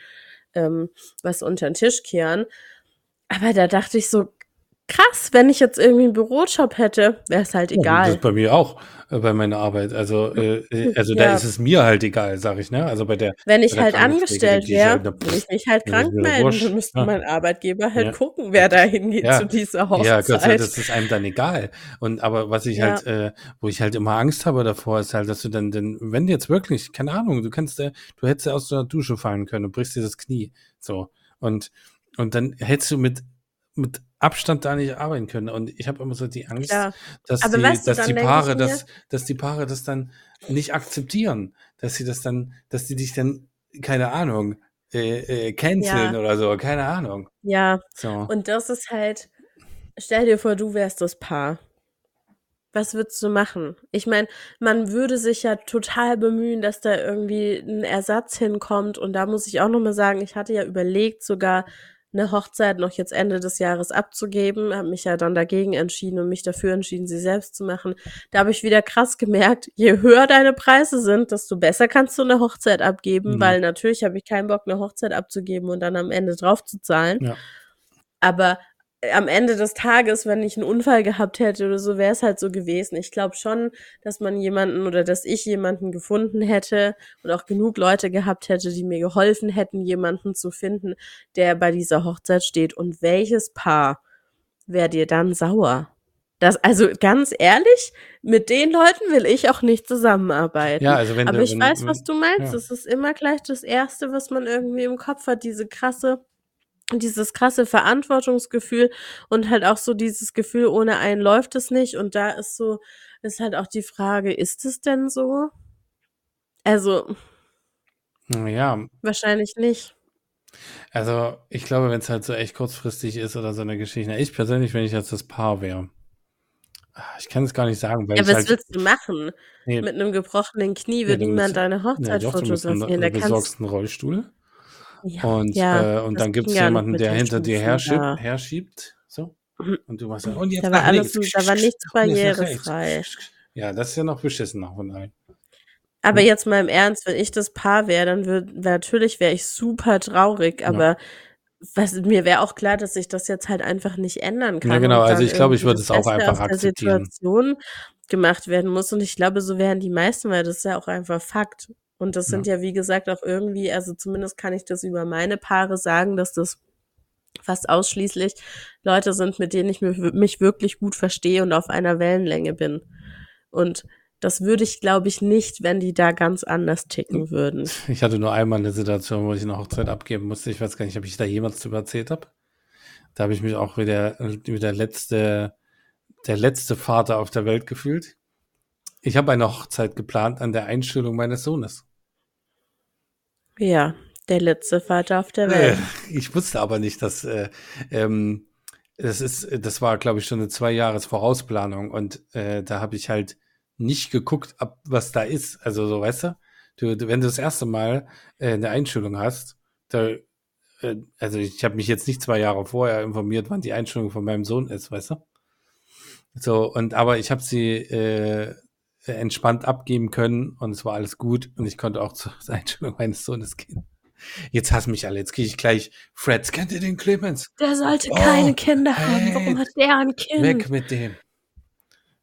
ähm, was unter den Tisch kehren. Aber da dachte ich so, krass, wenn ich jetzt irgendwie einen Bürojob hätte, wäre es halt egal. das ist bei mir auch, äh, bei meiner Arbeit. Also, äh, äh also da Ja. ist es mir halt egal, sag ich, ne? Also bei der Wenn ich der halt angestellt wäre, ne- würde ich mich halt krank melden. Dann müsste ja. mein Arbeitgeber halt Ja. gucken, wer da hingeht Ja. zu dieser Ja, Gott Hochzeit. das ist einem dann egal. Und aber was ich Ja. halt, äh, wo ich halt immer Angst habe davor, ist halt, dass du dann, denn, wenn jetzt wirklich, keine Ahnung, du kannst, äh, du hättest ja aus der Dusche fallen können und brichst dir das Knie. So. Und, und dann hättest du mit, mit Abstand da nicht arbeiten können. Und ich habe immer so die Angst, Klar. dass Aber die, weißt du, dass die Paare mir- das, dass die Paare das dann nicht akzeptieren, dass sie das dann, dass die dich dann, keine Ahnung, äh, äh, canceln Ja. oder so, keine Ahnung. Ja, So. und das ist halt, stell dir vor, du wärst das Paar. Was würdest du machen? Ich meine, man würde sich ja total bemühen, dass da irgendwie ein Ersatz hinkommt. Und da muss ich auch nochmal sagen, ich hatte ja überlegt, sogar eine Hochzeit noch jetzt Ende des Jahres abzugeben, habe mich ja dann dagegen entschieden und mich dafür entschieden, sie selbst zu machen. Da habe ich wieder krass gemerkt, je höher deine Preise sind, desto besser kannst du eine Hochzeit abgeben, Mhm. weil natürlich habe ich keinen Bock, eine Hochzeit abzugeben und dann am Ende drauf zu zahlen. Ja. Aber am Ende des Tages, wenn ich einen Unfall gehabt hätte oder so, wäre es halt so gewesen. Ich glaube schon, dass man jemanden oder dass ich jemanden gefunden hätte und auch genug Leute gehabt hätte, die mir geholfen hätten, jemanden zu finden, der bei dieser Hochzeit steht. Und welches Paar wäre dir dann sauer? Das, also ganz ehrlich, mit den Leuten will ich auch nicht zusammenarbeiten. Ja, also wenn Aber du- ich wenn- weiß, was du meinst. ja. Es ist immer gleich das Erste, was man irgendwie im Kopf hat, diese krasse dieses krasse Verantwortungsgefühl und halt auch so dieses Gefühl, ohne einen läuft es nicht. Und da ist so, ist halt auch die Frage, ist es denn so? Also, Ja, wahrscheinlich nicht. also ich glaube, wenn es halt so echt kurzfristig ist oder so eine Geschichte. Ich persönlich, wenn ich jetzt das Paar wäre, ah, ich kann es gar nicht sagen, weil Ja, was halt, willst du machen? nee, Mit einem gebrochenen Knie wird du niemand deine nee, Hochzeit einen, fotografieren. Da du kannst, besorgst einen Rollstuhl ja, und, ja, äh, und dann gibt es ja jemanden, der hinter dir herschiebt, da. herschiebt so und du machst dann, und jetzt Da war alles, da war nichts barrierefrei. Ja, das ist ja noch beschissen auch von allen. Aber Hm. jetzt mal im Ernst, wenn ich das Paar wäre, dann würde, natürlich wäre ich super traurig, Ja. aber was, mir wäre auch klar, dass ich das jetzt halt einfach nicht ändern kann. Ja, genau, also ich glaube, ich würde es auch einfach aus der akzeptieren. Situation gemacht werden muss. Und ich glaube, so wären die meisten, weil das ist ja auch einfach Fakt. Und das sind ja, wie gesagt, auch irgendwie, also zumindest kann ich das über meine Paare sagen, dass das fast ausschließlich Leute sind, mit denen ich mich, mich wirklich gut verstehe und auf einer Wellenlänge bin. Und das würde ich, glaube ich, nicht, wenn die da ganz anders ticken würden. Ich hatte nur einmal eine Situation, wo ich eine Hochzeit abgeben musste. Ich weiß gar nicht, ob ich da jemals drüber erzählt habe. Da habe ich mich auch wie der, wie der letzte, der letzte Vater auf der Welt gefühlt. Ich habe eine Hochzeit geplant an der Einschulung meines Sohnes. Ja, der letzte Vater auf der Welt. Äh, Ich wusste aber nicht, dass äh, ähm, das ist, das war, glaube ich, schon eine zwei Jahres Vorausplanung und äh, da habe ich halt nicht geguckt, ab was da ist. Also so, weißt du, du, du wenn du das erste Mal äh, eine Einschulung hast, da, äh, also ich habe mich jetzt nicht zwei Jahre vorher informiert, wann die Einschulung von meinem Sohn ist, weißt du? So und aber ich habe sie äh, entspannt abgeben können und es war alles gut und ich konnte auch zur Einschulung meines Sohnes gehen. Jetzt hassen mich alle. Jetzt kriege ich gleich Freds. Kennt ihr den Clemens? Der sollte Oh, keine Kinder haben. Warum hey, hat der ein Kind? Weg mit dem.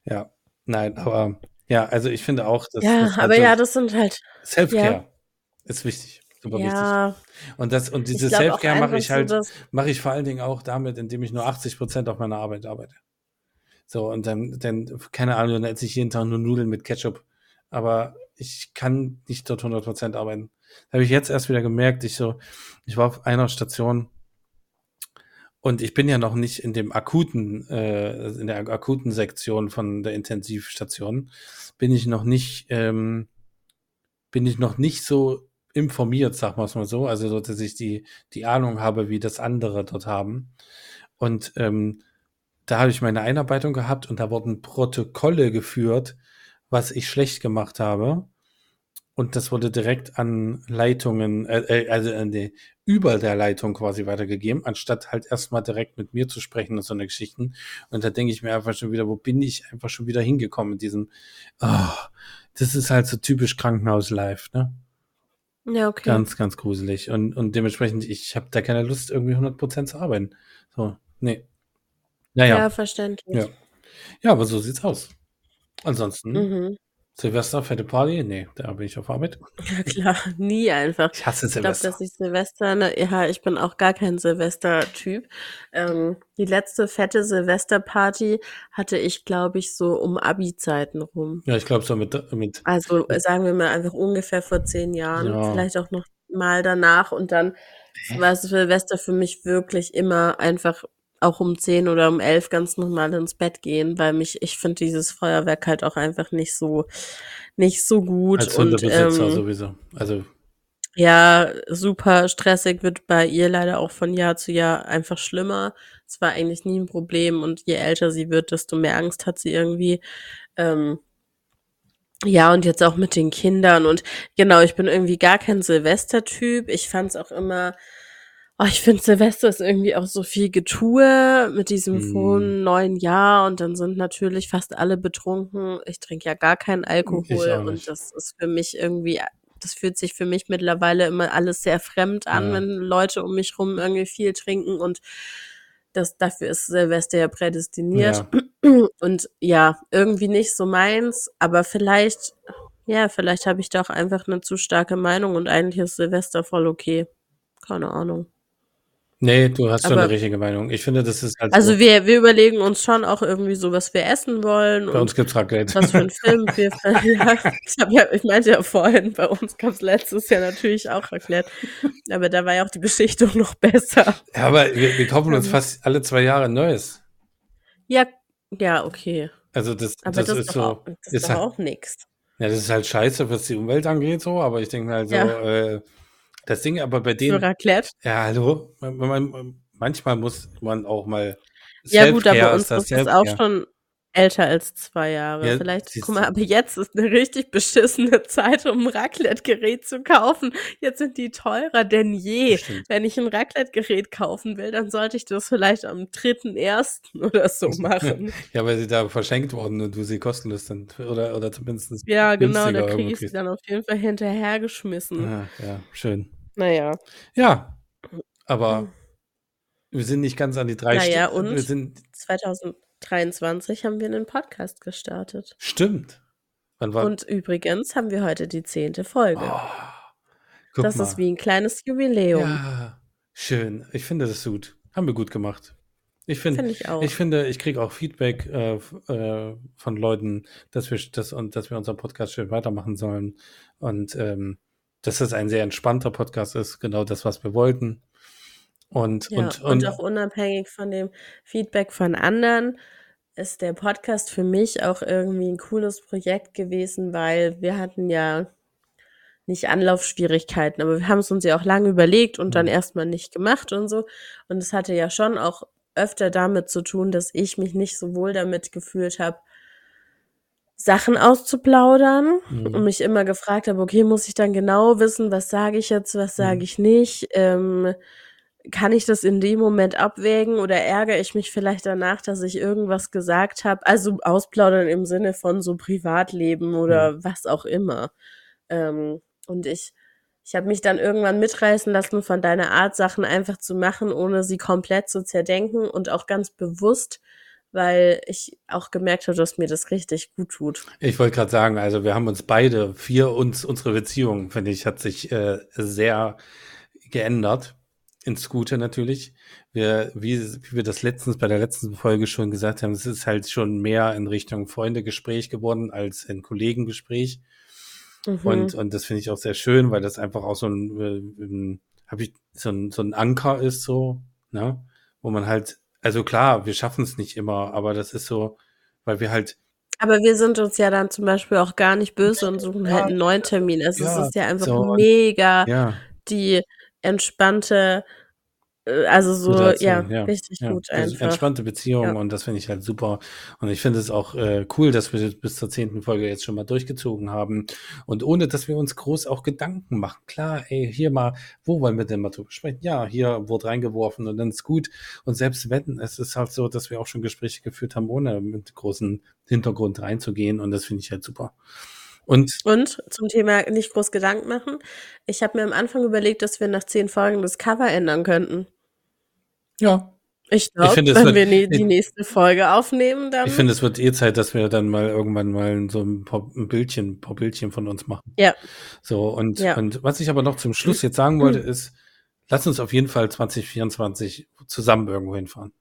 Ja, nein, aber ja, also ich finde auch, dass ja, das halt aber so ja, das sind halt, Self-Care ja, ist wichtig, super wichtig. ja, Und das und diese Self-Care mache ich halt, mache ich vor allen Dingen auch damit, indem ich nur 80 Prozent auf meiner Arbeit arbeite. So und dann, dann keine Ahnung, dann esse ich jeden Tag nur Nudeln mit Ketchup. Aber ich kann nicht dort 100% arbeiten. Das habe ich jetzt erst wieder gemerkt. Ich so, ich war auf einer Station und ich bin ja noch nicht in dem akuten, äh, in der akuten Sektion von der Intensivstation, bin ich noch nicht, ähm, bin ich noch nicht so informiert, sag mal so, also so, dass ich die, die Ahnung habe, wie das andere dort haben. Und ähm, da habe ich meine Einarbeitung gehabt und da wurden Protokolle geführt, was ich schlecht gemacht habe. Und das wurde direkt an Leitungen, äh, äh also an die, über der Leitung quasi weitergegeben, anstatt halt erstmal direkt mit mir zu sprechen und so eine Geschichten. Und da denke ich mir einfach schon wieder, wo bin ich einfach schon wieder hingekommen in diesem, oh, das ist halt so typisch Krankenhaus-Live, ne? Ja, okay. Ganz, ganz gruselig. Und, und dementsprechend, ich habe da keine Lust, irgendwie 100% zu arbeiten. So, nee. Naja. Ja, verständlich. Ja. ja, aber so sieht's aus. Ansonsten, Mhm. Silvester, fette Party? Nee, da bin ich auf Arbeit. Ja klar, nie einfach. Ich hasse Ich glaube, Silvester. dass ich Silvester, ne, ja, ich bin auch gar kein Silvester-Typ. Ähm, die letzte fette Silvesterparty hatte ich, glaube ich, so um Abi-Zeiten rum. Ja, ich glaube so mit, mit, Also äh, sagen wir mal einfach ungefähr vor zehn Jahren, Ja. vielleicht auch noch mal danach. Und dann war Silvester für mich wirklich immer einfach auch um zehn oder um elf ganz normal ins Bett gehen, weil mich, ich finde dieses Feuerwerk halt auch einfach nicht so, nicht so gut. als und Hundebesitzer ähm, sowieso. Also, ja, super stressig wird bei ihr leider auch von Jahr zu Jahr einfach schlimmer. Es war eigentlich nie ein Problem und je älter sie wird, desto mehr Angst hat sie irgendwie. Ähm, ja, und jetzt auch mit den Kindern und genau, ich bin irgendwie gar kein Silvester-Typ. Ich fand's auch immer, oh, ich finde Silvester ist irgendwie auch so viel Getue mit diesem frohen neuen Jahr und dann sind natürlich fast alle betrunken. Ich trinke ja gar keinen Alkohol und das ist für mich irgendwie, das fühlt sich für mich mittlerweile immer alles sehr fremd an, Ja. wenn Leute um mich rum irgendwie viel trinken und das, dafür ist Silvester ja prädestiniert. Ja. Und ja, irgendwie nicht so meins, aber vielleicht, ja, vielleicht habe ich da auch einfach eine zu starke Meinung und eigentlich ist Silvester voll okay. Keine Ahnung. Nee, du hast schon Aber- eine richtige Meinung. Ich finde, das ist halt Also so. wir, wir überlegen uns schon auch irgendwie so, was wir essen wollen Bei uns gibt's Raclette. was für einen Film wir ja, ich, hab ja, ich meinte ja vorhin, bei uns gab's letztes Jahr natürlich auch Raclette, aber da war ja auch die Beschichtung noch besser. Ja, aber wir, wir kaufen uns Ähm. fast alle zwei Jahre ein neues. Ja, ja, okay. Also das, Aber das, das, ist so, auch, das ist doch halt, auch nix. ja, das ist halt scheiße, was die Umwelt angeht, so, aber ich denke halt so, Ja. äh, das Ding aber bei denen, Raclette. ja, hallo, man, man, manchmal muss man auch mal Ja gut, aber uns ist das auch schon Älter als zwei Jahre. Ja, Vielleicht, guck mal, aber jetzt ist eine richtig beschissene Zeit, um ein Raclette-Gerät zu kaufen. Jetzt sind die teurer denn je. Bestimmt. Wenn ich ein Raclette-Gerät kaufen will, dann sollte ich das vielleicht am 3.1. oder so machen. ja, weil sie da verschenkt worden und du sie kostenlos sind. oder, oder zumindest. Ja, genau, da kriege ich sie dann auf jeden Fall hinterhergeschmissen. Ah, ja, schön. Naja. Ja, aber hm. wir sind nicht ganz an die drei naja, Stunden. und wir sind 2000. 2023 haben wir einen Podcast gestartet. Stimmt. Und übrigens haben wir heute die zehnte Folge. Oh, das mal. ist wie ein kleines Jubiläum. Ja, schön. Ich finde das gut. Haben wir gut gemacht. Ich, find, find ich, ich finde, ich kriege auch Feedback äh, äh, von Leuten, dass wir, das, und, dass wir unseren Podcast schön weitermachen sollen. Und ähm, dass das ein sehr entspannter Podcast ist, genau das, was wir wollten. Und Ja, und und, und auch unabhängig von dem Feedback von anderen ist der Podcast für mich auch irgendwie ein cooles Projekt gewesen, weil wir hatten ja nicht Anlaufschwierigkeiten, aber wir haben es uns ja auch lange überlegt und dann Mhm. erstmal nicht gemacht und so. Und es hatte ja schon auch öfter damit zu tun, dass ich mich nicht so wohl damit gefühlt habe, Sachen auszuplaudern und Mhm. mich immer gefragt habe, okay, muss ich dann genau wissen, was sage ich jetzt, was sage Mhm. ich nicht? Ähm, kann ich das in dem Moment abwägen oder ärgere ich mich vielleicht danach, dass ich irgendwas gesagt habe? Also ausplaudern im Sinne von so Privatleben oder was auch immer. Ähm, und ich, ich habe mich dann irgendwann mitreißen lassen von deiner Art, Sachen einfach zu machen, ohne sie komplett zu zerdenken und auch ganz bewusst, weil ich auch gemerkt habe, dass mir das richtig gut tut. Ich wollte gerade sagen, also wir haben uns beide, für uns, unsere Beziehung, finde ich, hat sich äh, sehr geändert. Ins Gute natürlich. Wir, wie, wie wir das letztens bei der letzten Folge schon gesagt haben, es ist halt schon mehr in Richtung Freundegespräch geworden als ein Kollegengespräch. Und, Mhm. und das finde ich auch sehr schön, weil das einfach auch so ein, äh, ähm, hab ich, so ein, so ein Anker ist, so, ne? Wo man halt, also klar, wir schaffen es nicht immer, aber das ist so, weil wir halt, Aber wir sind uns ja dann zum Beispiel auch gar nicht böse und suchen halt Ja, einen neuen Termin. Also, ja, es ist ja einfach so und mega ja. die entspannte äh, also so, ja, ja, richtig ja. gut Also einfach. entspannte Beziehung Ja. und das finde ich halt super. Und ich finde es auch äh, cool, dass wir das bis zur zehnten Folge jetzt schon mal durchgezogen haben und ohne, dass wir uns groß auch Gedanken machen. Klar, ey, hier mal, wo wollen wir denn mal drüber sprechen? Ja, hier wurde reingeworfen und dann ist gut. Und selbst wenn, es ist halt so, dass wir auch schon Gespräche geführt haben, ohne mit großen Hintergrund reinzugehen und das finde ich halt super. Und Und zum Thema nicht groß Gedanken machen. Ich habe mir am Anfang überlegt, dass wir nach zehn Folgen das Cover ändern könnten. ja, Ich ich glaube, wenn wird, wir ne die ich, nächste Folge aufnehmen, ich dann finde, es wird eh Zeit, dass wir dann mal irgendwann mal so ein paar ein Bildchen, ein paar Bildchen von uns machen. Ja. So, und, Ja. und was ich aber noch zum Schluss jetzt sagen wollte, ist, lass uns auf jeden Fall 2024 zusammen irgendwo hinfahren.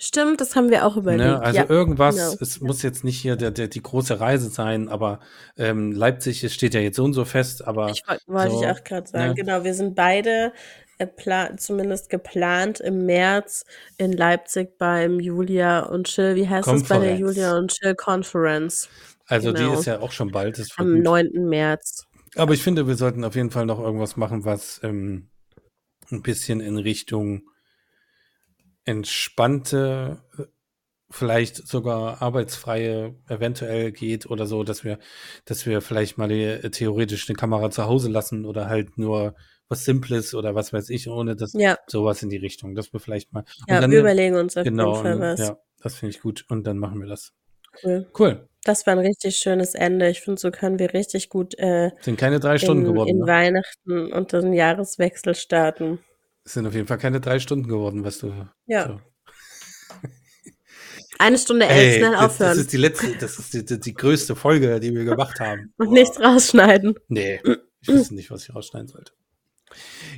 Stimmt, das haben wir auch Ne? überlegt. Also Ja, irgendwas, genau. es muss jetzt nicht hier der, der, die große Reise sein, aber ähm, Leipzig es steht ja jetzt so und so fest, aber Ich wollte wollte ich so, auch gerade sagen. ne? Genau, wir sind beide äh, zumindest geplant im März in Leipzig beim Julia und Chill, wie heißt das bei der Julia und Chill Conference? Also die Genau. ist ja auch schon bald, Am gut. 9. März. Aber ich finde, wir sollten auf jeden Fall noch irgendwas machen, was ähm, ein bisschen in Richtung entspannte, vielleicht sogar arbeitsfreie eventuell geht oder so, dass wir, dass wir vielleicht mal die, äh, theoretisch eine Kamera zu Hause lassen oder halt nur was Simples oder was weiß ich, ohne das Ja. sowas in die Richtung, dass wir vielleicht mal Ja, dann wir überlegen uns auf jeden genau, Fall und, was. ja, das finde ich gut und dann machen wir das. Cool. Cool. Das war ein richtig schönes Ende. Ich finde, so können wir richtig gut äh, Sind keine drei Stunden in, geworden, in ne? Weihnachten und den Jahreswechsel starten. Es sind auf jeden Fall keine drei Stunden geworden, was du Ja. so. Eine Stunde elf, schnell das, das aufhören. ist die letzte, das ist die, die, die größte Folge, die wir gemacht haben. Und nichts rausschneiden. Nee, ich wüsste nicht, was ich rausschneiden sollte.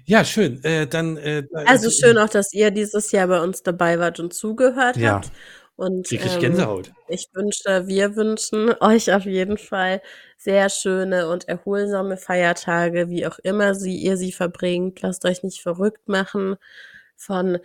Ja, schön. Äh, dann, äh, Also schön auch, dass ihr dieses Jahr bei uns dabei wart und zugehört ja, habt. Und krieg ich ähm, Gänsehaut. ich wünsche, wir wünschen euch auf jeden Fall sehr schöne und erholsame Feiertage, wie auch immer sie, ihr sie verbringt. Lasst euch nicht verrückt machen von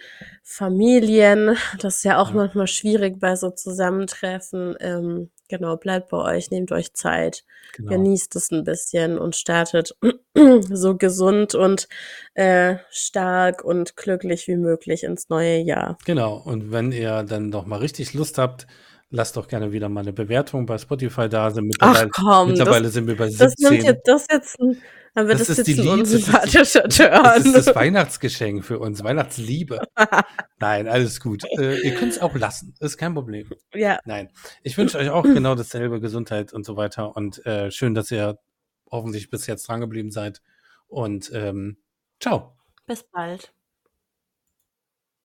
Familien. Das ist ja auch manchmal schwierig bei so Zusammentreffen. Ähm, genau, bleibt bei euch, nehmt euch Zeit, genau. genießt es ein bisschen und startet so gesund und äh, stark und glücklich wie möglich ins neue Jahr. Genau. Und wenn ihr dann noch mal richtig Lust habt, lasst doch gerne wieder mal eine Bewertung bei Spotify da. Sind Ach mittlerweile, komm, das, mittlerweile sind wir bei das nimmt 17. jetzt, das jetzt ein, dann wird Das das ist die jetzt ein Lied, das ist die, unsympathischer das ist das Turn. Weihnachtsgeschenk für uns, Weihnachtsliebe. Nein, alles gut. Äh, ihr könnt es auch lassen, ist kein Problem. ja, Nein, ich wünsche euch auch genau dasselbe, Gesundheit und so weiter. Und äh, schön, dass ihr hoffentlich bis jetzt dran geblieben seid. Und ähm, ciao. bis bald.